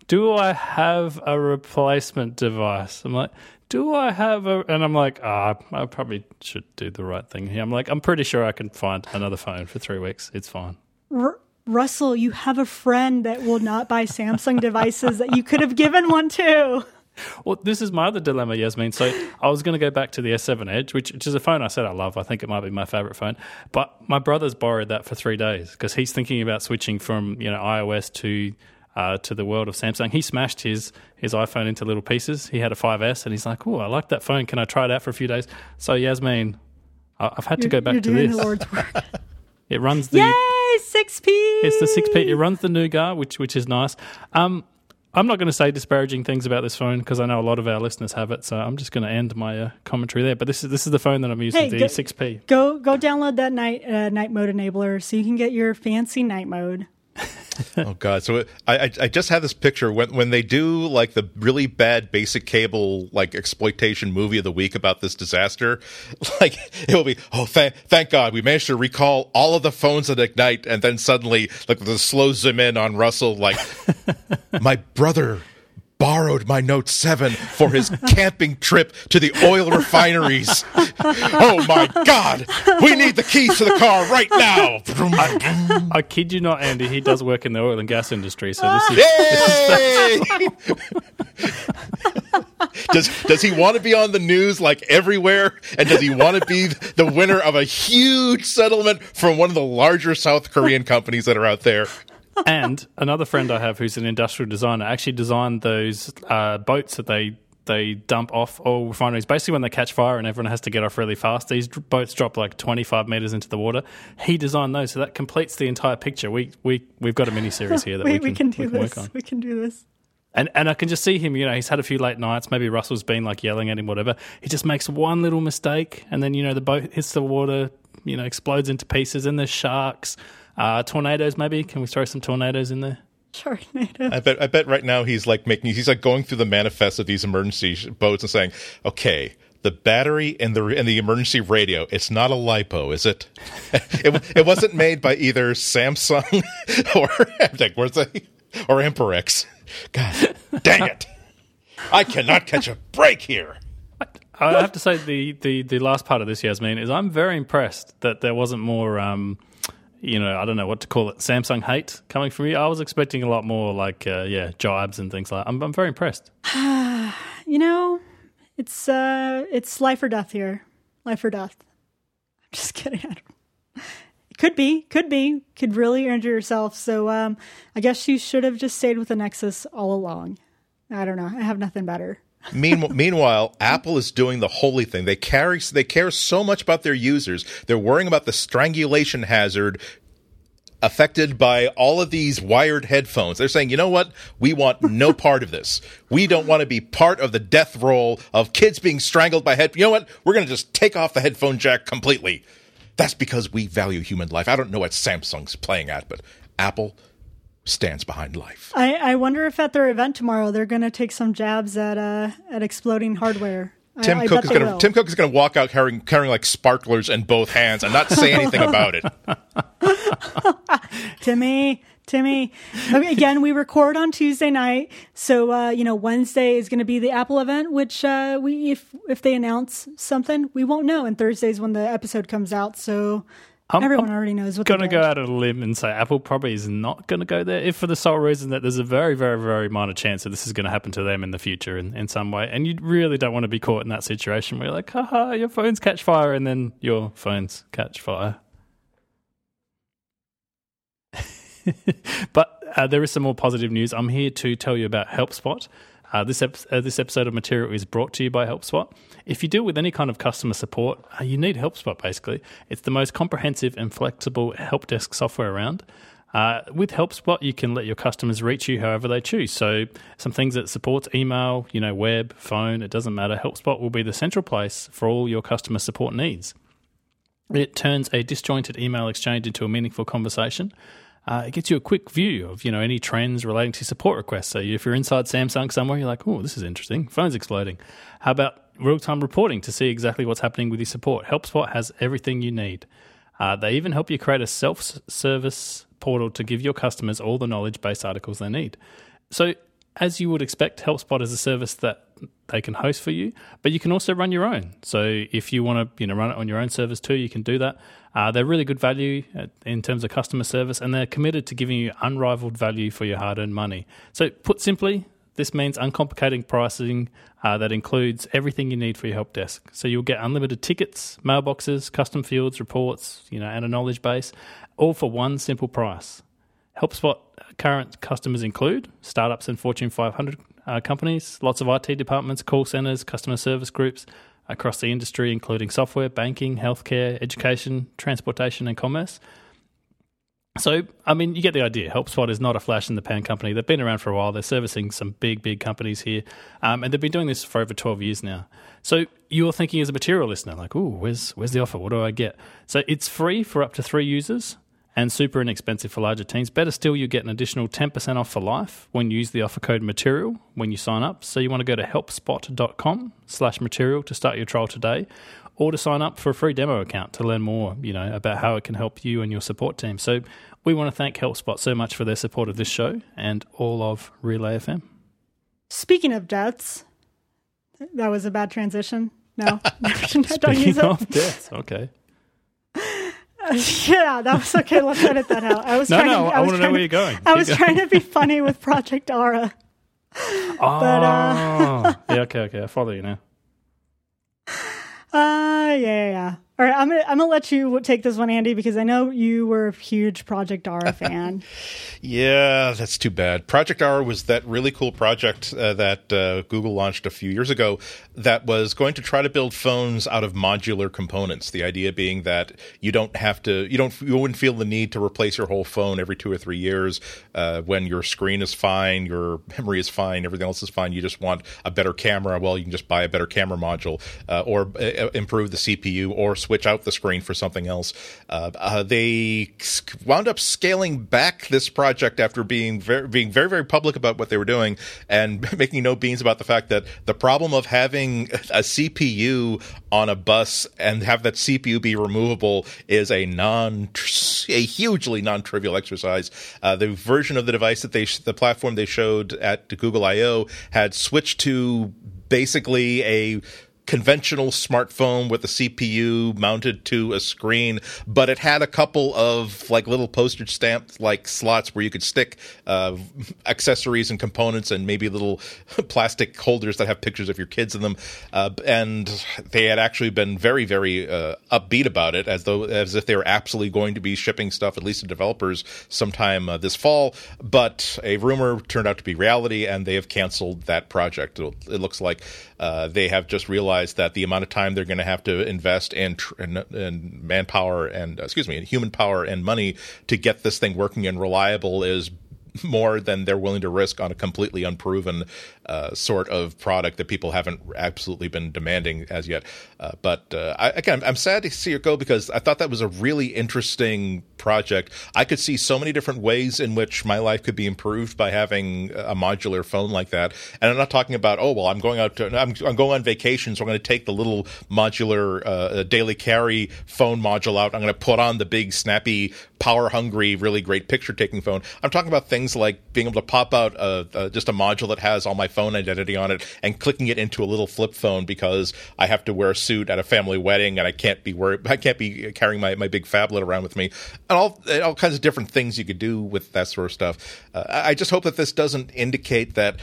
do I have a replacement device? I'm like, do I have a? And I'm like, ah, oh, I probably should do the right thing here. I'm like, I'm pretty sure I can find another phone for three weeks. It's fine. R- Russell, you have a friend that will not buy Samsung devices that you could have given one to. Well, this is my other dilemma, Yasmin. So I was going to go back to the S7 Edge, which, which is a phone I said I love. I think it might be my favorite phone. But my brother's borrowed that for three days because he's thinking about switching from you know iOS to uh, to the world of Samsung. He smashed his his iPhone into little pieces. He had a 5S, and he's like, "Oh, I like that phone. Can I try it out for a few days?" So Yasmin, I've had you're, to go back to this. it runs the yay six P. It's the six P. It runs the Nougat, which which is nice. Um, I'm not going to say disparaging things about this phone because I know a lot of our listeners have it. So I'm just going to end my uh, commentary there. But this is this is the phone that I'm using, hey, the six P. Go go download that night uh, night mode enabler so you can get your fancy night mode. oh god! So I I just had this picture when when they do like the really bad basic cable like exploitation movie of the week about this disaster, like it will be oh thank thank God we managed to recall all of the phones that ignite, and then suddenly like the slow zoom in on Russell like my brother borrowed my Note 7 for his camping trip to the oil refineries. oh my God! We need the keys to the car right now. I, I kid you not, Andy. He does work in the oil and gas industry, so this is. This is does does he want to be on the news like everywhere? And does he want to be the winner of a huge settlement from one of the larger South Korean companies that are out there? And another friend I have who's an industrial designer actually designed those uh, boats that they they dump off oil refineries. Basically, when they catch fire and everyone has to get off really fast, these boats drop like 25 meters into the water. He designed those, so that completes the entire picture. We we we've got a mini series here that we, we, can, we can do we can this. We can do this. And and I can just see him. You know, he's had a few late nights. Maybe Russell's been like yelling at him, whatever. He just makes one little mistake, and then you know the boat hits the water. You know, explodes into pieces, and there's sharks. Uh, tornadoes, maybe. Can we throw some tornadoes in there? Tornado. I bet. I bet right now he's like making. He's like going through the manifest of these emergency boats and saying, "Okay, the battery and the and the emergency radio. It's not a lipo, is it? it, it wasn't made by either Samsung or like where's the or Amperex. God, dang it! I cannot catch a break here." I have to say the, the, the last part of this, Yasmin, is I'm very impressed that there wasn't more um, you know, I don't know what to call it, Samsung hate coming from you. I was expecting a lot more like, uh, yeah, jibes and things like that. I'm, I'm very impressed. you know, it's uh, it's life or death here. Life or death. I'm just kidding. It could be, could be, could really injure yourself. So um, I guess you should have just stayed with the Nexus all along. I don't know. I have nothing better. Meanwhile, meanwhile, Apple is doing the holy thing. They carry, they care so much about their users. They're worrying about the strangulation hazard affected by all of these wired headphones. They're saying, you know what? We want no part of this. We don't want to be part of the death roll of kids being strangled by head. You know what? We're going to just take off the headphone jack completely. That's because we value human life. I don't know what Samsung's playing at, but Apple stands behind life. I, I wonder if at their event tomorrow they're going to take some jabs at uh, at exploding hardware. Tim I, Cook I is going to Tim Cook is going to walk out carrying carrying like sparklers in both hands and not say anything about it. Timmy, Timmy. Again, we record on Tuesday night, so uh, you know Wednesday is going to be the Apple event, which uh, we if if they announce something, we won't know, and Thursday's when the episode comes out. So I'm, Everyone I'm already knows what. Going to go out on a limb and say Apple probably is not going to go there, if for the sole reason that there's a very, very, very minor chance that this is going to happen to them in the future in, in some way, and you really don't want to be caught in that situation where you're like, haha, your phones catch fire, and then your phones catch fire. but uh, there is some more positive news. I'm here to tell you about HelpSpot. Uh, this, ep- uh, this episode of material is brought to you by HelpSpot. If you deal with any kind of customer support, uh, you need HelpSpot basically. It's the most comprehensive and flexible help desk software around. Uh, with HelpSpot, you can let your customers reach you however they choose. So, some things that supports email, you know, web, phone, it doesn't matter. HelpSpot will be the central place for all your customer support needs. It turns a disjointed email exchange into a meaningful conversation uh, it gets you a quick view of you know any trends relating to support requests. So if you're inside Samsung somewhere, you're like, oh, this is interesting. Phone's exploding. How about real time reporting to see exactly what's happening with your support? HelpSpot has everything you need. Uh, they even help you create a self service portal to give your customers all the knowledge based articles they need. So as you would expect, HelpSpot is a service that they can host for you, but you can also run your own. So if you want to, you know, run it on your own service too, you can do that. Uh, they're really good value in terms of customer service, and they're committed to giving you unrivaled value for your hard-earned money. So put simply, this means uncomplicating pricing uh, that includes everything you need for your help desk. So you'll get unlimited tickets, mailboxes, custom fields, reports, you know, and a knowledge base, all for one simple price. HelpSpot current customers include startups and Fortune 500 uh, companies, lots of IT departments, call centers, customer service groups across the industry, including software, banking, healthcare, education, transportation, and commerce. So, I mean, you get the idea. HelpSpot is not a flash in the pan company. They've been around for a while. They're servicing some big, big companies here, um, and they've been doing this for over 12 years now. So, you're thinking as a material listener, like, "Ooh, where's where's the offer? What do I get?" So, it's free for up to three users and super inexpensive for larger teams. Better still, you get an additional 10% off for life when you use the offer code material when you sign up. So you want to go to helpspot.com slash material to start your trial today or to sign up for a free demo account to learn more, you know, about how it can help you and your support team. So we want to thank HelpSpot so much for their support of this show and all of Relay FM. Speaking of deaths, that was a bad transition. No, don't use it. of deaths, okay. yeah, that was okay. Let's edit that out. I was no, trying no. To, I, I want to know where you're going. I was trying to be funny with Project Ara. Oh, but, uh, yeah. Okay, okay. I follow you now. Uh, yeah, yeah, yeah. All right, I'm gonna I'm gonna let you take this one, Andy, because I know you were a huge Project Ara fan. yeah, that's too bad. Project Ara was that really cool project uh, that uh, Google launched a few years ago that was going to try to build phones out of modular components. The idea being that you don't have to, you don't, you wouldn't feel the need to replace your whole phone every two or three years uh, when your screen is fine, your memory is fine, everything else is fine. You just want a better camera. Well, you can just buy a better camera module uh, or uh, improve the CPU or switch switch out the screen for something else. Uh, uh, they wound up scaling back this project after being very, being very, very public about what they were doing and making no beans about the fact that the problem of having a CPU on a bus and have that CPU be removable is a non, a hugely non-trivial exercise. Uh, the version of the device that they, the platform they showed at Google I/O had switched to basically a conventional smartphone with a CPU mounted to a screen, but it had a couple of like little postage stamp like slots where you could stick uh, accessories and components and maybe little plastic holders that have pictures of your kids in them. Uh, and they had actually been very, very uh, upbeat about it, as though as if they were absolutely going to be shipping stuff at least to developers sometime uh, this fall. But a rumor turned out to be reality, and they have canceled that project. It, looks like uh, they have just realized that the amount of time they're going to have to invest in, in, in manpower and excuse me, human power and money to get this thing working and reliable is more than they're willing to risk on a completely unproven uh, sort of product that people haven't absolutely been demanding as yet. Uh, but uh, I, again, I'm sad to see it go because I thought that was a really interesting project. I could see so many different ways in which my life could be improved by having a modular phone like that. And I'm not talking about oh well, I'm going out to I'm, I'm going on vacation, so I'm going to take the little modular uh, daily carry phone module out. I'm going to put on the big snappy, power hungry, really great picture taking phone. I'm talking about things like being able to pop out a, a, just a module that has all my phone identity on it and clicking it into a little flip phone because I have to wear a suit at a family wedding and I can't be worried, I can't be carrying my, my big phablet around with me and all, all kinds of different things you could do with that sort of stuff. Uh, I just hope that this doesn't indicate that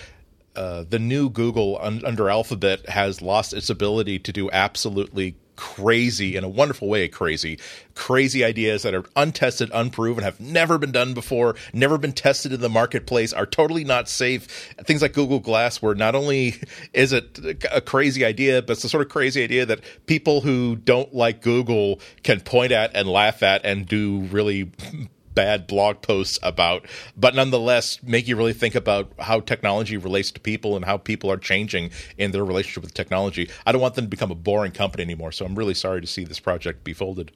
uh, the new Google un- under Alphabet has lost its ability to do absolutely crazy in a wonderful way crazy crazy ideas that are untested unproven have never been done before never been tested in the marketplace are totally not safe. Things like google glass where not only is it a crazy idea but it's the sort of crazy idea that people who don't like google can point at and laugh at and do really bad blog posts about, but nonetheless make you really think about how technology relates to people and how people are changing in their relationship with technology. I don't want them to become a boring company anymore, so I'm really sorry to see this project be folded.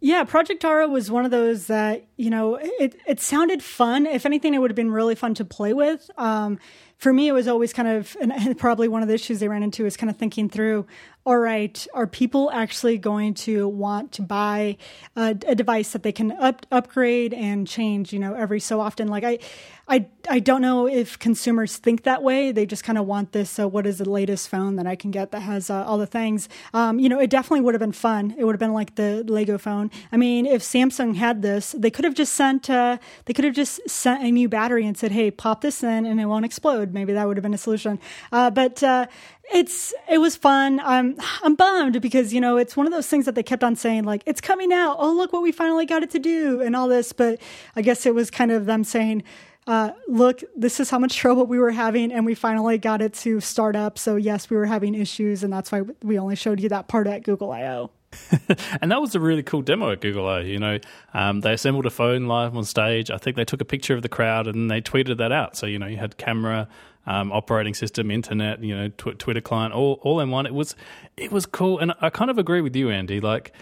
Yeah, Project Ara was one of those that, you know, it, it sounded fun. If anything, it would have been really fun to play with. Um, for me, it was always kind of, and probably one of the issues they ran into is kind of thinking through all right, are people actually going to want to buy a, a device that they can up, upgrade and change, you know, every so often? Like I, I, I don't know if consumers think that way. They just kind of want this. Uh, what is the latest phone that I can get that has uh, all the things? Um, you know, it definitely would have been fun. It would have been like the Lego phone. I mean, if Samsung had this, they could have just sent. Uh, they could have just sent a new battery and said, "Hey, pop this in, and it won't explode." Maybe that would have been a solution. Uh, but uh, it's it was fun. I'm I'm bummed because you know it's one of those things that they kept on saying like it's coming out. Oh look what we finally got it to do and all this. But I guess it was kind of them saying, uh, look, this is how much trouble we were having, and we finally got it to start up. So yes, we were having issues, and that's why we only showed you that part at Google I/O. and that was a really cool demo at Google I. You know, um, they assembled a phone live on stage. I think they took a picture of the crowd and they tweeted that out. So you know, you had camera, um, operating system, internet, you know, tw- Twitter client, all all in one. It was it was cool, and I kind of agree with you, Andy. Like,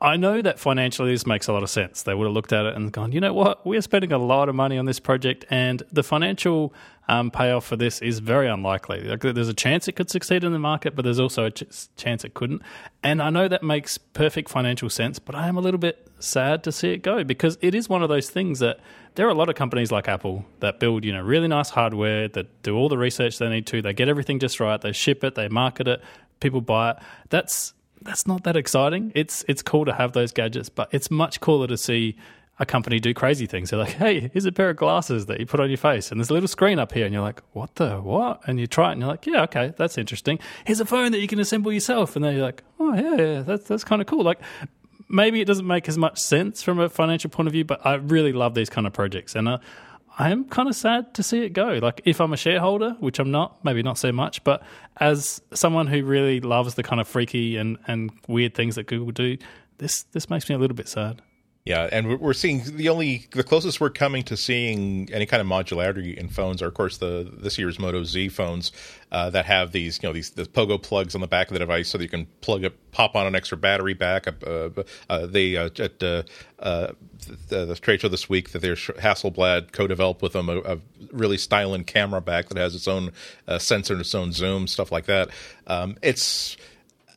I know that financially this makes a lot of sense. They would have looked at it and gone, you know what, we are spending a lot of money on this project, and the financial um, payoff for this is very unlikely. Like, there's a chance it could succeed in the market, but there's also a ch- chance it couldn't. And I know that makes perfect financial sense, but I am a little bit sad to see it go because it is one of those things that there are a lot of companies like Apple that build, you know, really nice hardware, that do all the research they need to, they get everything just right, they ship it, they market it, people buy it. That's that's not that exciting. It's it's cool to have those gadgets, but it's much cooler to see a company do crazy things. They're like, hey, here's a pair of glasses that you put on your face, and there's a little screen up here, and you're like, what the what? And you try it, and you're like, yeah, okay, that's interesting. Here's a phone that you can assemble yourself, and then you're like, oh yeah, yeah, that's that's kind of cool. Like maybe it doesn't make as much sense from a financial point of view, but I really love these kind of projects, and uh, I am kind of sad to see it go. Like, if I'm a shareholder, which I'm not, maybe not so much, but as someone who really loves the kind of freaky and, and weird things that Google do, this this makes me a little bit sad. Yeah, and we're seeing the only the closest we're coming to seeing any kind of modularity in phones are, of course, the this year's Moto Z phones uh, that have these you know these the pogo plugs on the back of the device so that you can plug it, pop on an extra battery back. Uh, uh, they uh, at uh, uh, the, the, trade show this week that there's Hasselblad co-developed with them a, a, really styling camera back that has its own sensor and its own zoom stuff like that. Um, it's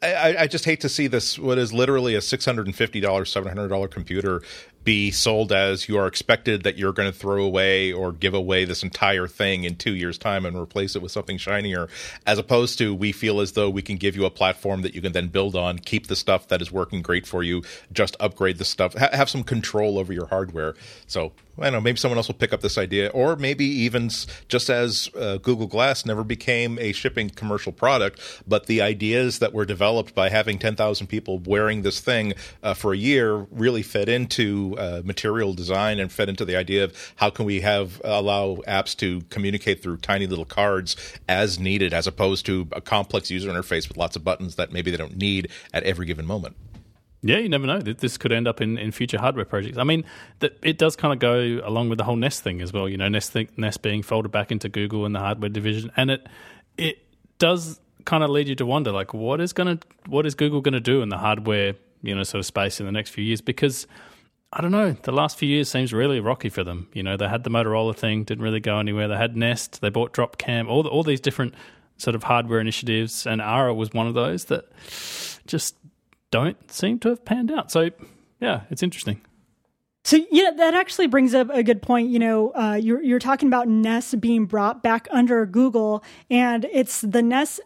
I, I, just hate to see this what is literally a six hundred and fifty dollars, seven hundred dollar computer be sold as you are expected that you're going to throw away or give away this entire thing in two years' time and replace it with something shinier, as opposed to we feel as though we can give you a platform that you can then build on, keep the stuff that is working great for you, just upgrade the stuff, ha- have some control over your hardware. So I don't know, maybe someone else will pick up this idea, or maybe even just as uh, Google Glass never became a shipping commercial product, but the ideas that were developed by having 10,000 people wearing this thing uh, for a year really fed into uh, material design and fed into the idea of how can we have allow apps to communicate through tiny little cards as needed, as opposed to a complex user interface with lots of buttons that maybe they don't need at every given moment. Yeah, you never know. This could end up in, in future hardware projects. I mean, it does kind of go along with the whole Nest thing as well. You know, Nest Nest being folded back into Google and the hardware division, and it it does kind of lead you to wonder, like, what is gonna what is Google going to do in the hardware, you know, sort of space in the next few years? Because I don't know, the last few years seems really rocky for them. You know, they had the Motorola thing, didn't really go anywhere. They had Nest, they bought Dropcam, all the, all these different sort of hardware initiatives, and Ara was one of those that just don't seem to have panned out. So, yeah, it's interesting. So yeah, that actually brings up a good point. You know, uh, you're you're talking about Nest being brought back under Google, and it's the Nest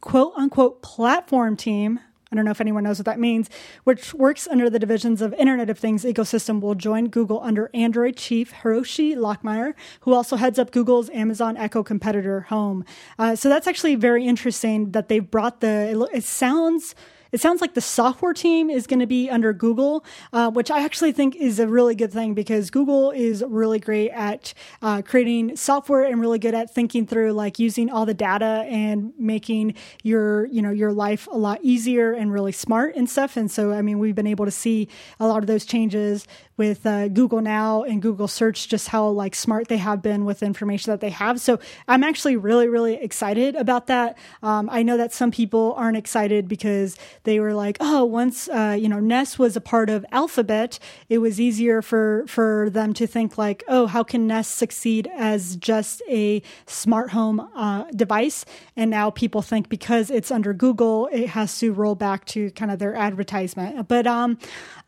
quote unquote platform team. I don't know if anyone knows what that means, which works under the divisions of Internet of Things ecosystem, will join Google under Android chief Hiroshi Lockheimer, who also heads up Google's Amazon Echo competitor Home. Uh, so that's actually very interesting that they've brought the. It sounds it sounds like the software team is going to be under Google, uh, which I actually think is a really good thing because Google is really great at uh, creating software and really good at thinking through like using all the data and making your you know your life a lot easier and really smart and stuff. And so I mean we've been able to see a lot of those changes with uh, Google Now and Google Search, just how like smart they have been with information that they have. So I'm actually really, really excited about that. Um, I know that some people aren't excited because they were like, oh, once uh, you know Nest was a part of Alphabet, it was easier for for them to think like, oh, how can Nest succeed as just a smart home uh, device? And now people think because it's under Google, it has to roll back to kind of their advertisement. But um,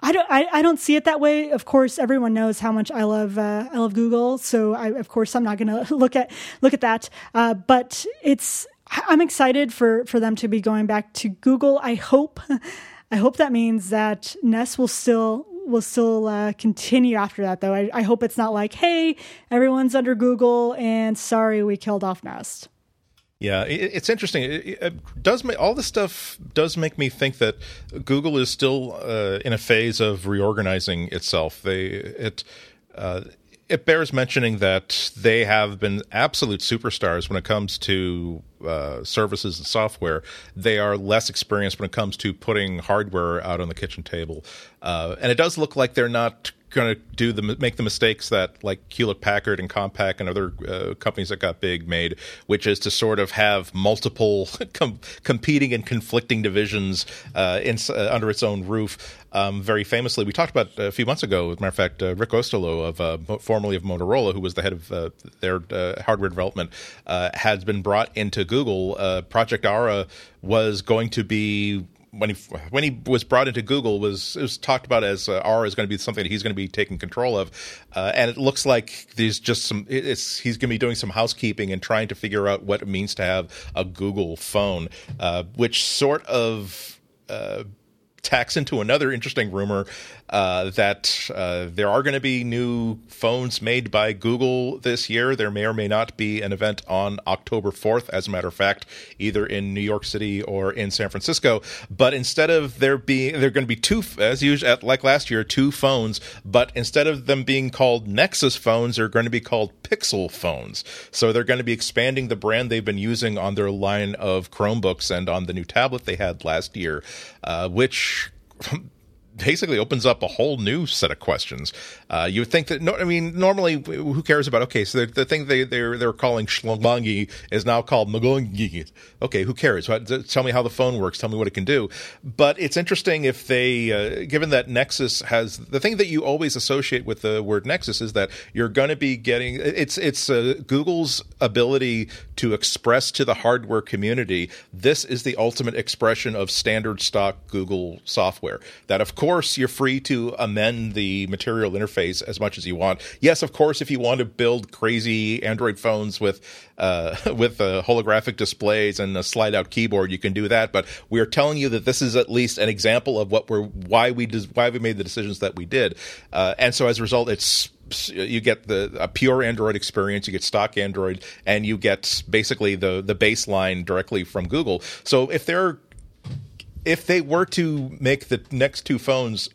I don't I, I don't see it that way of course, everyone knows how much I love uh, I love Google, so I, of course I'm not going to look at look at that. Uh, but it's I'm excited for for them to be going back to Google. I hope I hope that means that Nest will still will still uh, continue after that though. I, I hope it's not like, hey, everyone's under Google and sorry we killed off Nest. Yeah, it's interesting. It does make all this stuff does make me think that Google is still uh, in a phase of reorganizing itself. They it uh, it bears mentioning that they have been absolute superstars when it comes to uh, services and software. They are less experienced when it comes to putting hardware out on the kitchen table, uh, and it does look like they're not going to do the make the mistakes that like Hewlett Packard and Compaq and other uh, companies that got big made, which is to sort of have multiple com- competing and conflicting divisions uh, in, uh, under its own roof. Um, very famously, we talked about a few months ago. As a matter of fact, uh, Rick Osterloh, of uh, formerly of Motorola, who was the head of uh, their hardware development, has been brought into Google. Project Ara was going to be when he when he was brought into Google was it was talked about as uh, R is going to be something that he's going to be taking control of, uh, and it looks like there's just some it's he's going to be doing some housekeeping and trying to figure out what it means to have a Google phone, uh, which sort of uh, tacks into another interesting rumor uh, that uh, there are going to be new phones made by Google this year. There may or may not be an event on October 4th, as a matter of fact, either in New York City or in San Francisco. But instead of there being, there are going to be two, as usual, like last year, two phones. But instead of them being called Nexus phones, they're going to be called Pixel phones. So they're going to be expanding the brand they've been using on their line of Chromebooks and on the new tablet they had last year, uh, which basically opens up a whole new set of questions. Uh, you would think that no, I mean, normally, who cares about? Okay, so the, the thing they they're they're calling Schlongi is now called Magongi. Okay, who cares? Tell me how the phone works. Tell me what it can do. But it's interesting if they, uh, given that Nexus has the thing that you always associate with the word Nexus is that you're going to be getting it's it's uh, Google's ability to express to the hardware community this is the ultimate expression of standard stock Google software. That of course you're free to amend the material interface as much as you want. Yes, of course, if you want to build crazy Android phones with uh, with uh, holographic displays and a slide out keyboard, you can do that. But we are telling you that this is at least an example of what we're why we des- why we made the decisions that we did. Uh, and so as a result, it's you get the a pure Android experience, you get stock Android, and you get basically the the baseline directly from Google. So if they're if they were to make the next two phones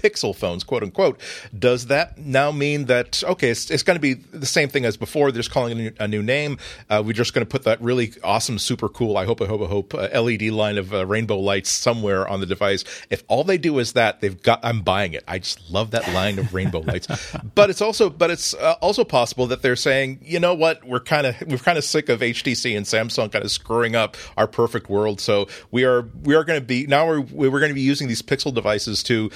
Pixel phones, quote unquote. Does that now mean that okay, it's, it's going to be the same thing as before? They're just calling it a new, a new name. Uh, we're just going to put that really awesome, super cool. I hope, I hope, I hope uh, LED line of uh, rainbow lights somewhere on the device. If all they do is that, they've got. I'm buying it. I just love that line of rainbow lights. But it's also, but it's uh, also possible that they're saying, you know what, we're kind of we're kind of sick of HTC and Samsung kind of screwing up our perfect world. So we are we are going to be now we're we're going to be using these Pixel devices to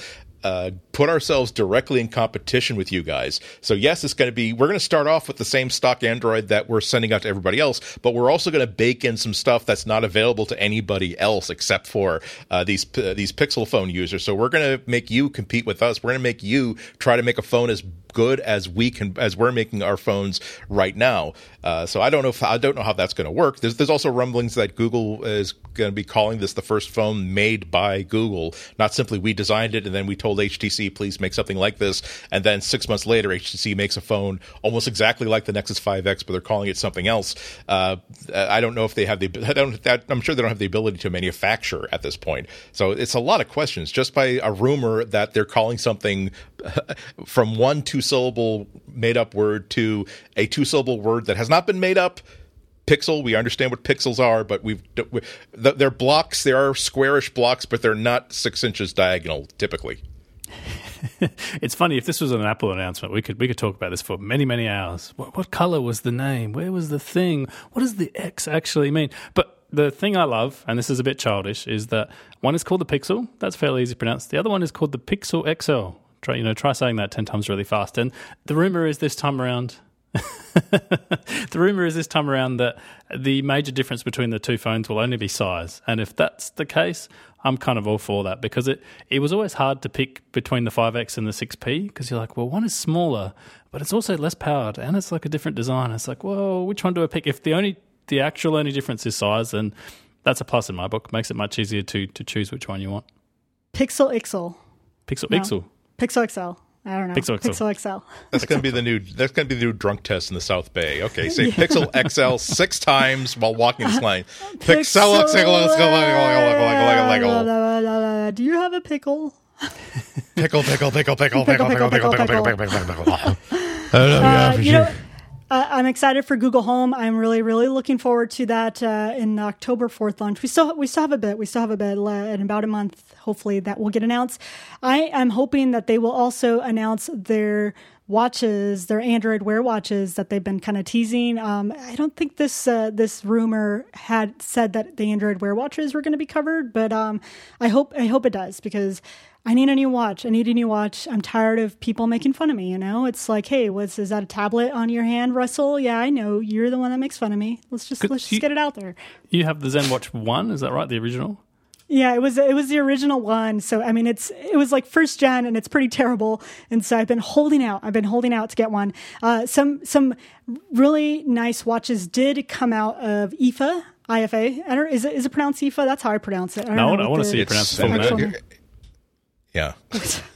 uh, put ourselves directly in competition with you guys. So yes, it's going to be we're going to start off with the same stock Android that we're sending out to everybody else, but we're also going to bake in some stuff that's not available to anybody else except for uh, these uh, these Pixel phone users. So we're going to make you compete with us. We're going to make you try to make a phone as good as we can as we're making our phones right now. Uh, so I don't know if I don't know how that's going to work. There's there's also rumblings that Google is going to be calling this the first phone made by Google, not simply we designed it and then we told HTC please make something like this, and then six months later HTC makes a phone almost exactly like the Nexus 5X, but they're calling it something else. Uh, I don't know if they have the I don't that, I'm sure they don't have the ability to manufacture at this point. So it's a lot of questions just by a rumor that they're calling something from one two syllable made up word to a two syllable word that has not been made up pixel. We understand what pixels are, but we've we, they're blocks. They are squarish blocks, but they're not six inches diagonal typically. it's funny if this was an Apple announcement, we could we could talk about this for many many hours. What, what color was the name? Where was the thing? What does the X actually mean? But the thing I love, and this is a bit childish, is that one is called the Pixel. That's fairly easy to pronounce. The other one is called the Pixel XL. Try you know try saying that ten times really fast. And the rumor is this time around. the rumor is this time around that the major difference between the two phones will only be size. And if that's the case, I'm kind of all for that because it, it was always hard to pick between the 5X and the 6P because you're like, well, one is smaller, but it's also less powered and it's like a different design. It's like, well, which one do I pick? If the only the actual only difference is size, then that's a plus in my book. Makes it much easier to to choose which one you want. Pixel XL. Pixel no. Pixel. Pixel XL. I don't know. Pixel XL. Pixel XL. That's going to be the new. That's going to be the new drunk test in the South Bay. Okay, say yeah. Pixel XL six times while walking this line. Pixel, Pixel XL. Do you have a pickle? Pickle, pickle, pickle, pickle, pickle, pickle, pickle, pickle, pickle, pickle, pickle, pickle. Uh, you know, uh, I'm excited for Google Home. I'm really, really looking forward to that uh, in October 4th launch. We still we still have a bit. We still have a bit in about a month. Hopefully that will get announced. I am hoping that they will also announce their watches, their Android Wear watches that they've been kind of teasing. Um, I don't think this uh, this rumor had said that the Android Wear watches were going to be covered, but um, I hope I hope it does because I need a new watch. I need a new watch. I'm tired of people making fun of me. You know, it's like, hey, what's is that a tablet on your hand, Russell? Yeah, I know you're the one that makes fun of me. Let's just let's just you- get it out there. You have the ZenWatch One, is that right? The original. Yeah, it was it was the original one. So I mean, it's it was like first gen, and it's pretty terrible. And so I've been holding out. I've been holding out to get one. Uh, some some really nice watches did come out of IFA. IFA. I don't, is it is it pronounced IFA? That's how I pronounce it. I don't No, know I want to the- see you pronounce it for me. Yeah.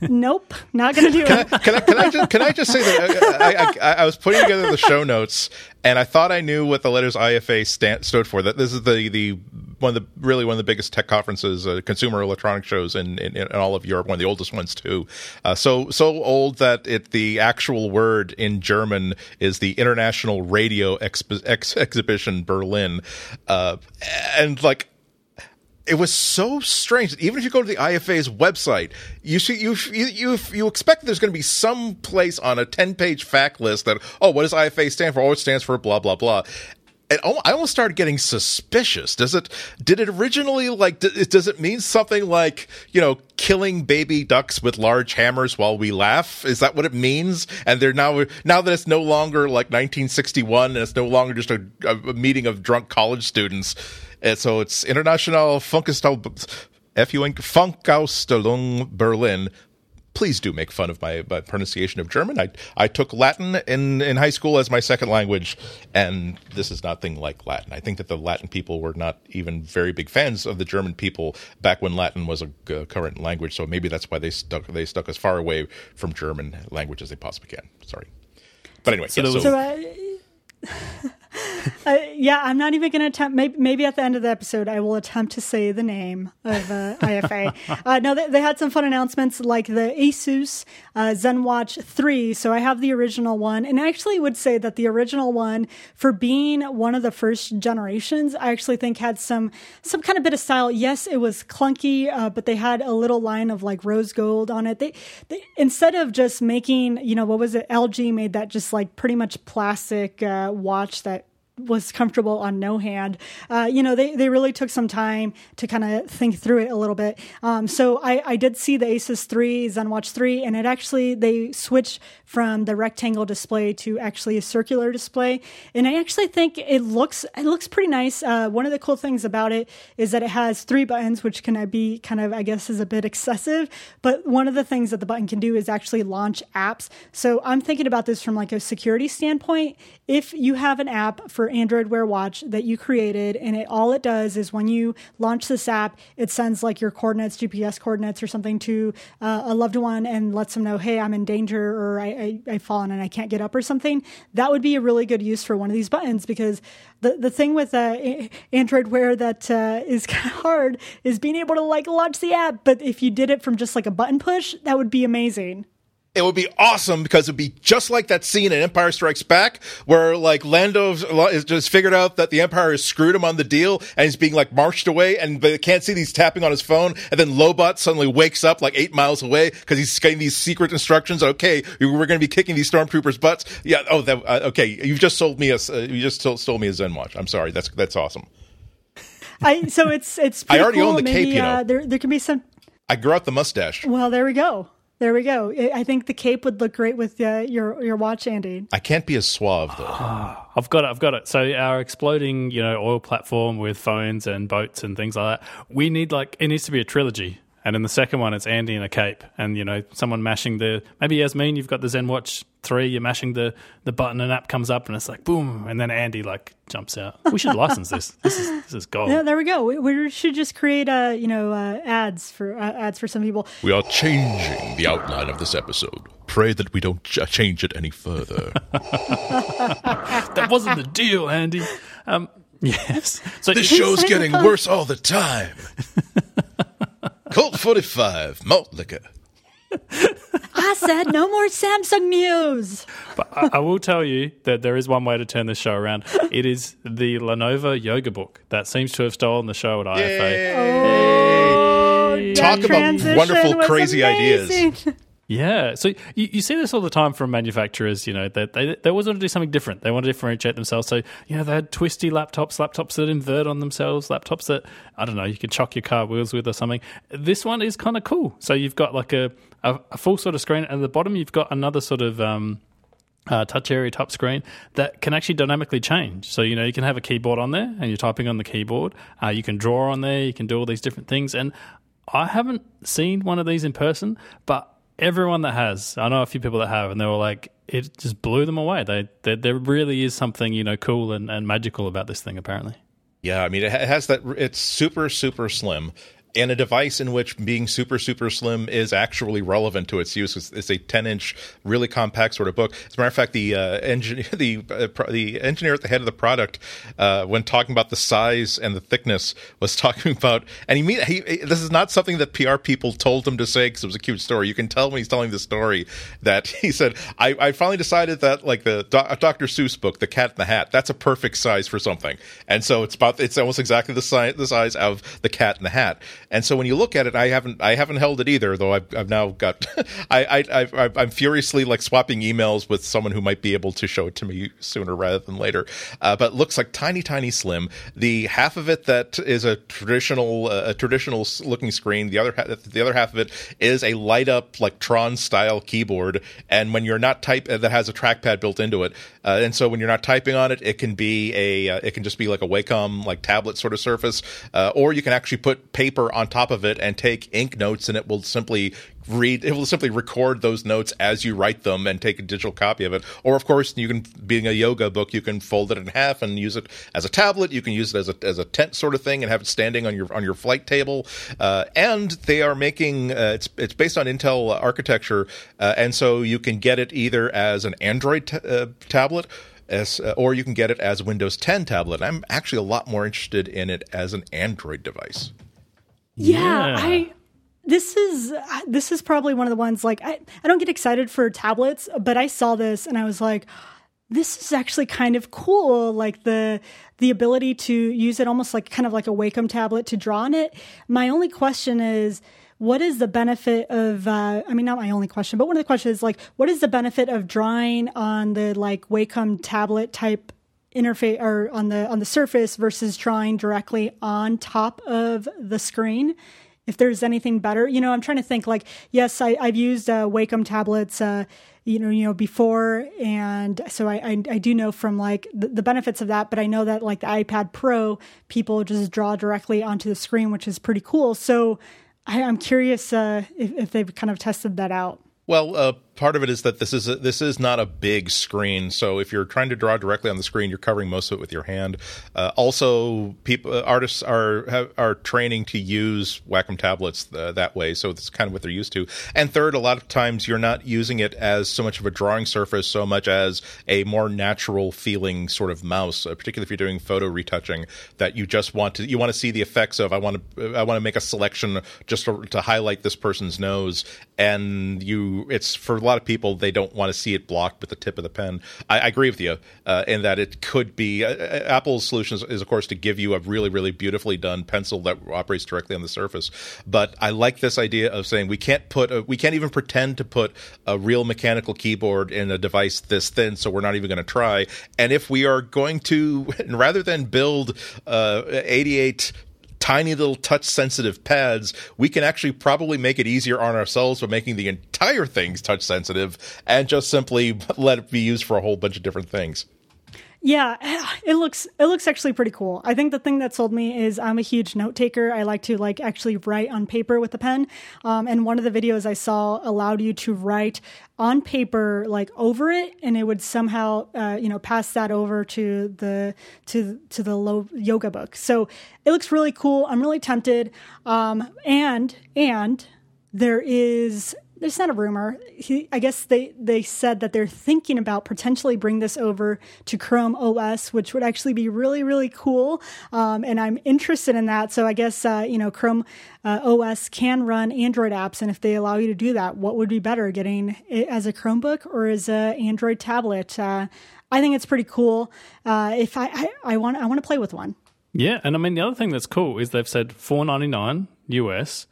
Nope, not gonna do it. can I can I just can I just say that uh, I, I, I was putting together the show notes and I thought I knew what the letters IFA stand, stood for. That this is the the one of the really one of the biggest tech conferences, uh, consumer electronic shows in, in, in all of Europe. One of the oldest ones too. Uh, so so old that it the actual word in German is the International Radio Expo- Ex- Exhibition Berlin, uh, and like it was so strange that even if you go to the IFA's website, you see you you you, expect there's going to be some place on a ten page fact list that oh what does IFA stand for? Oh, it stands for blah blah blah. And I almost started getting suspicious. Does it? Did it originally like? Does it mean something like you know killing baby ducks with large hammers while we laugh? Is that what it means? And they're now now that it's no longer like 1961 and it's no longer just a, a meeting of drunk college students. And so it's International Funkestal F-U-N Funkausstellung Berlin. Please do make fun of my, my pronunciation of German. I I took Latin in, in high school as my second language, and this is nothing like Latin. I think that the Latin people were not even very big fans of the German people back when Latin was a uh, current language. So maybe that's why they stuck they stuck as far away from German language as they possibly can. Sorry, but anyway, So yeah, there So, uh, uh, yeah, I'm not even going to attempt. Maybe, maybe at the end of the episode, I will attempt to say the name of uh, IFA. uh, no, they, they had some fun announcements like the Asus uh, ZenWatch 3. So I have the original one, and I actually would say that the original one, for being one of the first generations, I actually think had some some kind of bit of style. Yes, it was clunky, uh, but they had a little line of like rose gold on it. They, they instead of just making, you know, what was it? LG made that just like pretty much plastic uh, watch that was comfortable on no hand. Uh, you know, they, they really took some time to kind of think through it a little bit. Um, so I, I did see the Asus 3, ZenWatch 3, and it actually, they switched from the rectangle display to actually a circular display. And I actually think it looks, it looks pretty nice. Uh, one of the cool things about it is that it has three buttons, which can be kind of, I guess, is a bit excessive. But one of the things that the button can do is actually launch apps. So I'm thinking about this from like a security standpoint. If you have an app for Android Wear Watch that you created, and it all it does is when you launch this app, it sends like your coordinates, GPS coordinates, or something to uh, a loved one and lets them know, hey, I'm in danger, or I, I I've fallen and I can't get up, or something. That would be a really good use for one of these buttons because the the thing with uh, Android Wear that uh, is kind of hard is being able to like launch the app. But if you did it from just like a button push, that would be amazing. It would be awesome because it'd be just like that scene in Empire Strikes Back where like Lando has just figured out that the Empire has screwed him on the deal and he's being like marched away and they can't see he's tapping on his phone and then Lobot suddenly wakes up like eight miles away because he's getting these secret instructions. Okay, we're going to be kicking these stormtroopers' butts. Yeah. Oh, that, uh, okay. You've just sold me a uh, you just stole me a Zen watch. I'm sorry. That's that's awesome. I so it's it's. I already cool. own the Maybe, cape, you know. Uh, there there can be some. I grew out the mustache. Well, there we go. There we go. I I think the cape would look great with uh, your your watch, Andy. I can't be as suave though. I've got it. I've got it. So our exploding, you know, oil platform with phones and boats and things like that. We need like it needs to be a trilogy. And in the second one, it's Andy in a cape, and you know, someone mashing the maybe Yasmin. You've got the Zen Watch three. You're mashing the the button, and app comes up, and it's like boom, and then Andy like jumps out. We should license this. This is this is gold. Yeah, there we go. We, we should just create uh, you know uh, ads for uh, ads for some people. We are changing the outline of this episode. Pray that we don't ch- change it any further. that wasn't the deal, Andy. Um, yes. So This show's getting worse all the time. Colt 45, malt liquor. I said no more Samsung news. But I, I will tell you that there is one way to turn this show around. It is the Lenovo Yoga Book that seems to have stolen the show at IFA. Oh, that Talk about wonderful, was crazy ideas. Yeah, so you, you see this all the time from manufacturers. You know that they they always want to do something different. They want to differentiate themselves. So you know they had twisty laptops, laptops that invert on themselves, laptops that I don't know you can chock your car wheels with or something. This one is kind of cool. So you've got like a, a a full sort of screen, at the bottom you've got another sort of um, uh, touch area top screen that can actually dynamically change. So, you know, you can have a keyboard on there and you're typing on the keyboard. Uh, you can draw on there, you can do all these different things. And I haven't seen one of these in person, but everyone that has, I know a few people that have, and they were like, it just blew them away. They, they There really is something, you know, cool and, and magical about this thing, apparently. Yeah, I mean, it has that. It's super, super slim. And a device in which being super, super slim is actually relevant to its use. It's, it's a 10 inch, really compact sort of book. As a matter of fact, the uh, engineer, the uh, pro- the engineer at the head of the product, uh, when talking about the size and the thickness, was talking about. And he, mean, he this is not something that PR people told him to say because it was a cute story. You can tell when he's telling the story that he said, "I, I finally decided that like the Dr. Seuss book, The Cat in the Hat, that's a perfect size for something." And so it's about it's almost exactly the size the size of the Cat in the Hat. And so when you look at it, I haven't I haven't held it either, though I've, I've now got I, I I I'm furiously like swapping emails with someone who might be able to show it to me sooner rather than later. Uh, but looks like tiny tiny slim. The half of it that is a traditional uh, a traditional looking screen. The other the other half of it is a light up like Tron style keyboard. And when you're not type uh, that has a trackpad built into it, uh, and so when you're not typing on it, it can be a uh, it can just be like a Wacom like tablet sort of surface, uh, or you can actually put paper on top of it and take ink notes, and it will simply read it will simply record those notes as you write them and take a digital copy of it or of course you can being a yoga book you can fold it in half and use it as a tablet you can use it as a as a tent sort of thing and have it standing on your on your flight table uh, and they are making uh, it's it's based on Intel architecture uh, and so you can get it either as an Android t- uh, tablet as, uh, or you can get it as Windows 10 tablet. I'm actually a lot more interested in it as an Android device. Yeah, Yeah. I this is this is probably one of the ones like I, I don't get excited for tablets, but I saw this and I was like, this is actually kind of cool. Like the the ability to use it almost like kind of like a Wacom tablet to draw on it. My only question is what is the benefit of uh, i mean not my only question but one of the questions is like what is the benefit of drawing on the like wacom tablet type interface or on the on the surface versus drawing directly on top of the screen. If there's anything better you know i'm trying to think like yes I, i've used uh, wacom tablets uh, you know you know before and so I, I i do know from like the, the benefits of that but i know that like the ipad pro people just draw directly onto the screen which is pretty cool. So I, i'm curious uh if, if they've kind of tested that out. Well, uh, part of it is that this is a, this is not a big screen, so if you're trying to draw directly on the screen, you're covering most of it with your hand. Uh, also, people uh, artists are have, are training to use Wacom tablets uh, that way, so it's kind of what they're used to. And third, a lot of times you're not using it as so much of a drawing surface, so much as a more natural feeling sort of mouse, uh, particularly if you're doing photo retouching. That you just want to you want to see the effects of I want to I want to make a selection just to, to highlight this person's nose, and you it's for a lot of people they don't want to see it blocked with the tip of the pen. I, I agree with you uh, in that it could be uh, uh, Apple's solution is, is of course to give you a really really beautifully done pencil that operates directly on the surface. But I like this idea of saying we can't put a, we can't even pretend to put a real mechanical keyboard in a device this thin, so we're not even going to try. And if we are going to rather than build uh, 88 tiny little touch sensitive pads, we can actually probably make it easier on ourselves by making the entire things touch sensitive and just simply let it be used for a whole bunch of different things. Yeah, it looks it looks actually pretty cool. I think the thing that sold me is I'm a huge note taker. I like to like actually write on paper with a pen. Um, and one of the videos I saw allowed you to write on paper like over it, and it would somehow uh, you know pass that over to the to to the low yoga book. So it looks really cool. I'm really tempted. Um, and and there is there's not a rumor. He, I guess they they said that they're thinking about potentially bring this over to Chrome OS, which would actually be really really cool. Um, and I'm interested in that. So I guess uh, you know Chrome uh, OS can run Android apps, and if they allow you to do that, what would be better, getting it as a Chromebook or as a Android tablet? Uh, I think it's pretty cool. Uh, if I, I I want I want to play with one. Yeah, and I mean the other thing that's cool is they've said four ninety nine US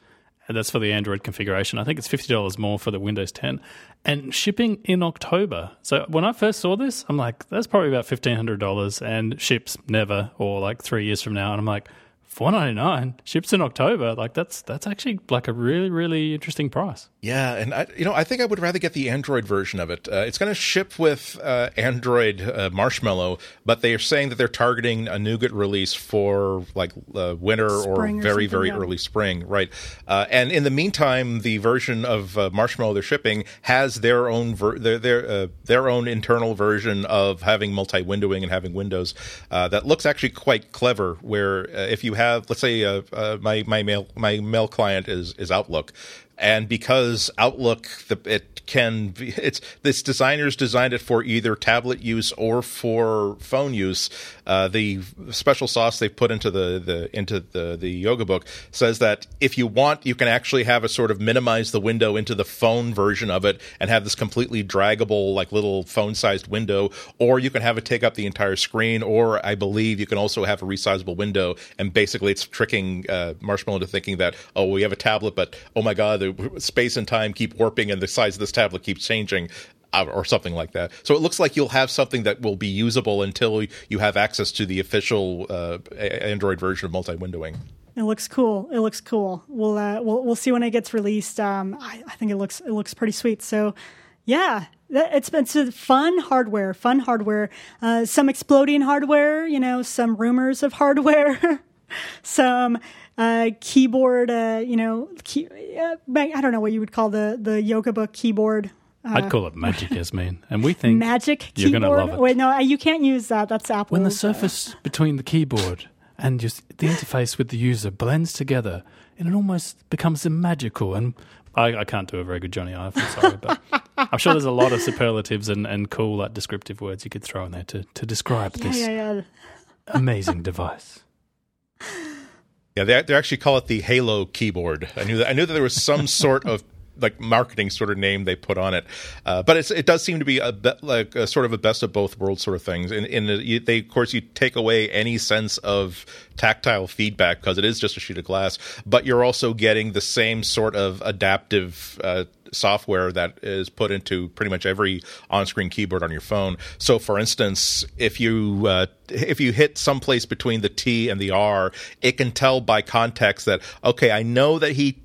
and that's for the Android configuration. I think it's fifty dollars more for the Windows 10, and shipping in October. So when I first saw this, I'm like, that's probably about fifteen hundred dollars, and ships never, or like three years from now. And I'm like, four ninety nine ships in October. Like that's that's actually like a really really interesting price. Yeah, and I, you know, I think I would rather get the Android version of it. Uh, it's going to ship with uh, Android uh, Marshmallow, but they are saying that they're targeting a nougat release for like uh, winter Spring or or very something, very yeah. early spring, right? Uh, and in the meantime, the version of uh, Marshmallow they're shipping has their own ver- their their uh, their own internal version of having multi windowing and having windows uh, that looks actually quite clever. Where uh, if you have, let's say, uh, uh, my my mail my mail client is is Outlook. And because Outlook, the, it can, be, it's this designers designed it for either tablet use or for phone use. Uh, the special sauce they put into the, the into the the yoga book says that if you want, you can actually have a sort of minimize the window into the phone version of it and have this completely draggable, like little phone sized window, or you can have it take up the entire screen, or I believe you can also have a resizable window. And basically, it's tricking uh, Marshmallow into thinking that oh, we have a tablet, but oh my god, the space and time keep warping, and the size of this tablet keeps changing. uh, Or something like that. So it looks like you'll have something that will be usable until you have access to the official uh, Android version of multi-windowing. It looks cool. It looks cool. We'll uh, we'll we'll see when it gets released. Um, I, I think it looks it looks pretty sweet. So, yeah, it's been some fun hardware. Fun hardware. Uh, some exploding hardware. You know, some rumors of hardware. some uh, keyboard. Uh, you know, key, uh, I don't know what you would call the the yoga book keyboard. I'd call it magic, Yasmin, and we think Magic you're keyboard. gonna love it. Wait, no, you can't use that. That's Apple. when the surface between the keyboard and just the interface with the user blends together, and it almost becomes magical. And I, I can't do a very good Jony Ive. I'm sorry, but I'm sure there's a lot of superlatives and, and cool like descriptive words you could throw in there to, to describe yeah, this yeah, yeah. amazing device. Yeah, they, they actually call it the Halo keyboard. I knew that. I knew that there was some sort of like marketing sort of name they put on it, uh, but it's, it does seem to be a be, like a sort of a best of both worlds sort of things. In, in the, you, they, of course, you take away any sense of tactile feedback because it is just a sheet of glass, but you're also getting the same sort of adaptive. Uh, software that is put into pretty much every on-screen keyboard on your phone. So, for instance, if you uh, if you hit someplace between the T and the R, it can tell by context that okay, I know that he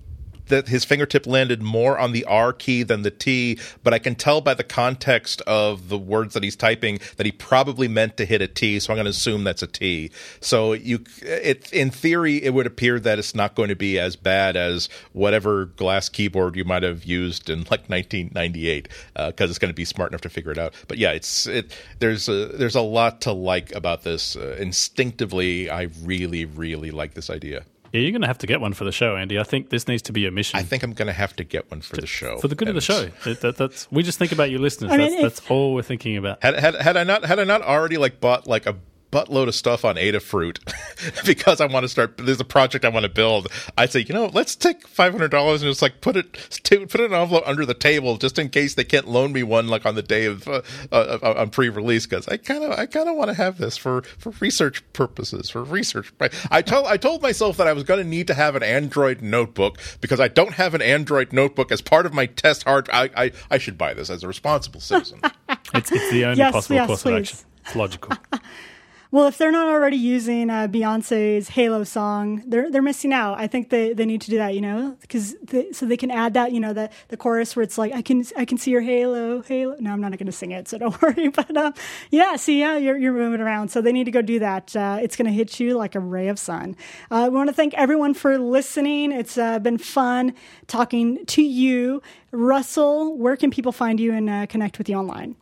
that his fingertip landed more on the R key than the T, but I can tell by the context of the words that he's typing that he probably meant to hit a T, so I'm going to assume that's a T. So you, it in theory, it would appear that it's not going to be as bad as whatever glass keyboard you might have used in like 1998, because it's going to be smart enough to figure it out. But yeah, it's it. There's a there's a lot to like about this. Uh, instinctively, I really really like this idea. Yeah, you're going to have to get one for the show, Andy. I think this needs to be a mission. I think I'm going to have to get one for the show. for the good of the show. That, that, that's we just think about you listeners. I mean, that's, if- that's all we're thinking about. Had, had had I not had I not already like bought like a buttload of stuff on Adafruit because I want to start. There's a project I want to build. I'd say, you know, let's take five hundred dollars and just like put it to, put an envelope under the table just in case they can't loan me one like on the day of uh, uh, uh, on pre-release because I kind of I kind of want to have this for for research purposes for research. I- I told I told myself that I was going to need to have an Android notebook because I don't have an Android notebook as part of my test hard. I I, I should buy this as a responsible citizen. It's, it's the only Yes, possible yes, course please. of action. It's logical. Well, if they're not already using uh, Beyonce's Halo song, they're they're missing out. I think they, they need to do that, you know, because so they can add that, you know, the the chorus where it's like I can I can see your halo, halo. No, I'm not going to sing it, so don't worry. But um, yeah, see, yeah, you're you're moving around, so they need to go do that. Uh, it's going to hit you like a ray of sun. Uh, we want to thank everyone for listening. It's uh, been fun talking to you, Russell. Where can people find you and uh, connect with you online?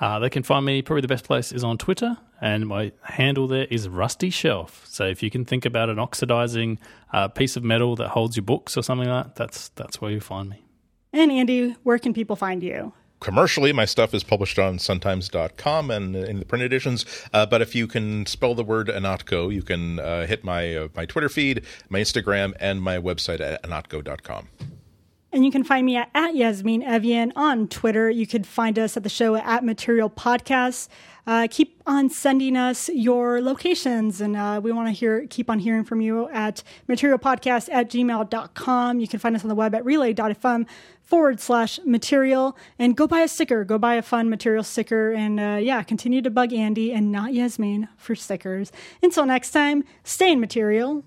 Uh, they can find me, probably the best place is on Twitter, and my handle there is Rusty Shelf. So if you can think about an oxidizing uh, piece of metal that holds your books or something like that, that's, that's where you find me. And Andy, where can people find you? commercially, my stuff is published on suntimes.com and in the print editions. Uh, but if you can spell the word Ihnatko, you can uh, hit my uh, my Twitter feed, my Instagram, and my website at ihnatko.com. And you can find me at, at Yasmin Evjen on Twitter. You could find us at the show at Material Podcasts. Uh, keep on sending us your locations, and uh, we want to hear keep on hearing from you at materialpodcast at gmail.com. You can find us on the web at relay.fm forward slash material and go buy a sticker. Go buy a fun material sticker, and uh, yeah, continue to bug Andy and not Yasmin for stickers. Until next time, stay in material.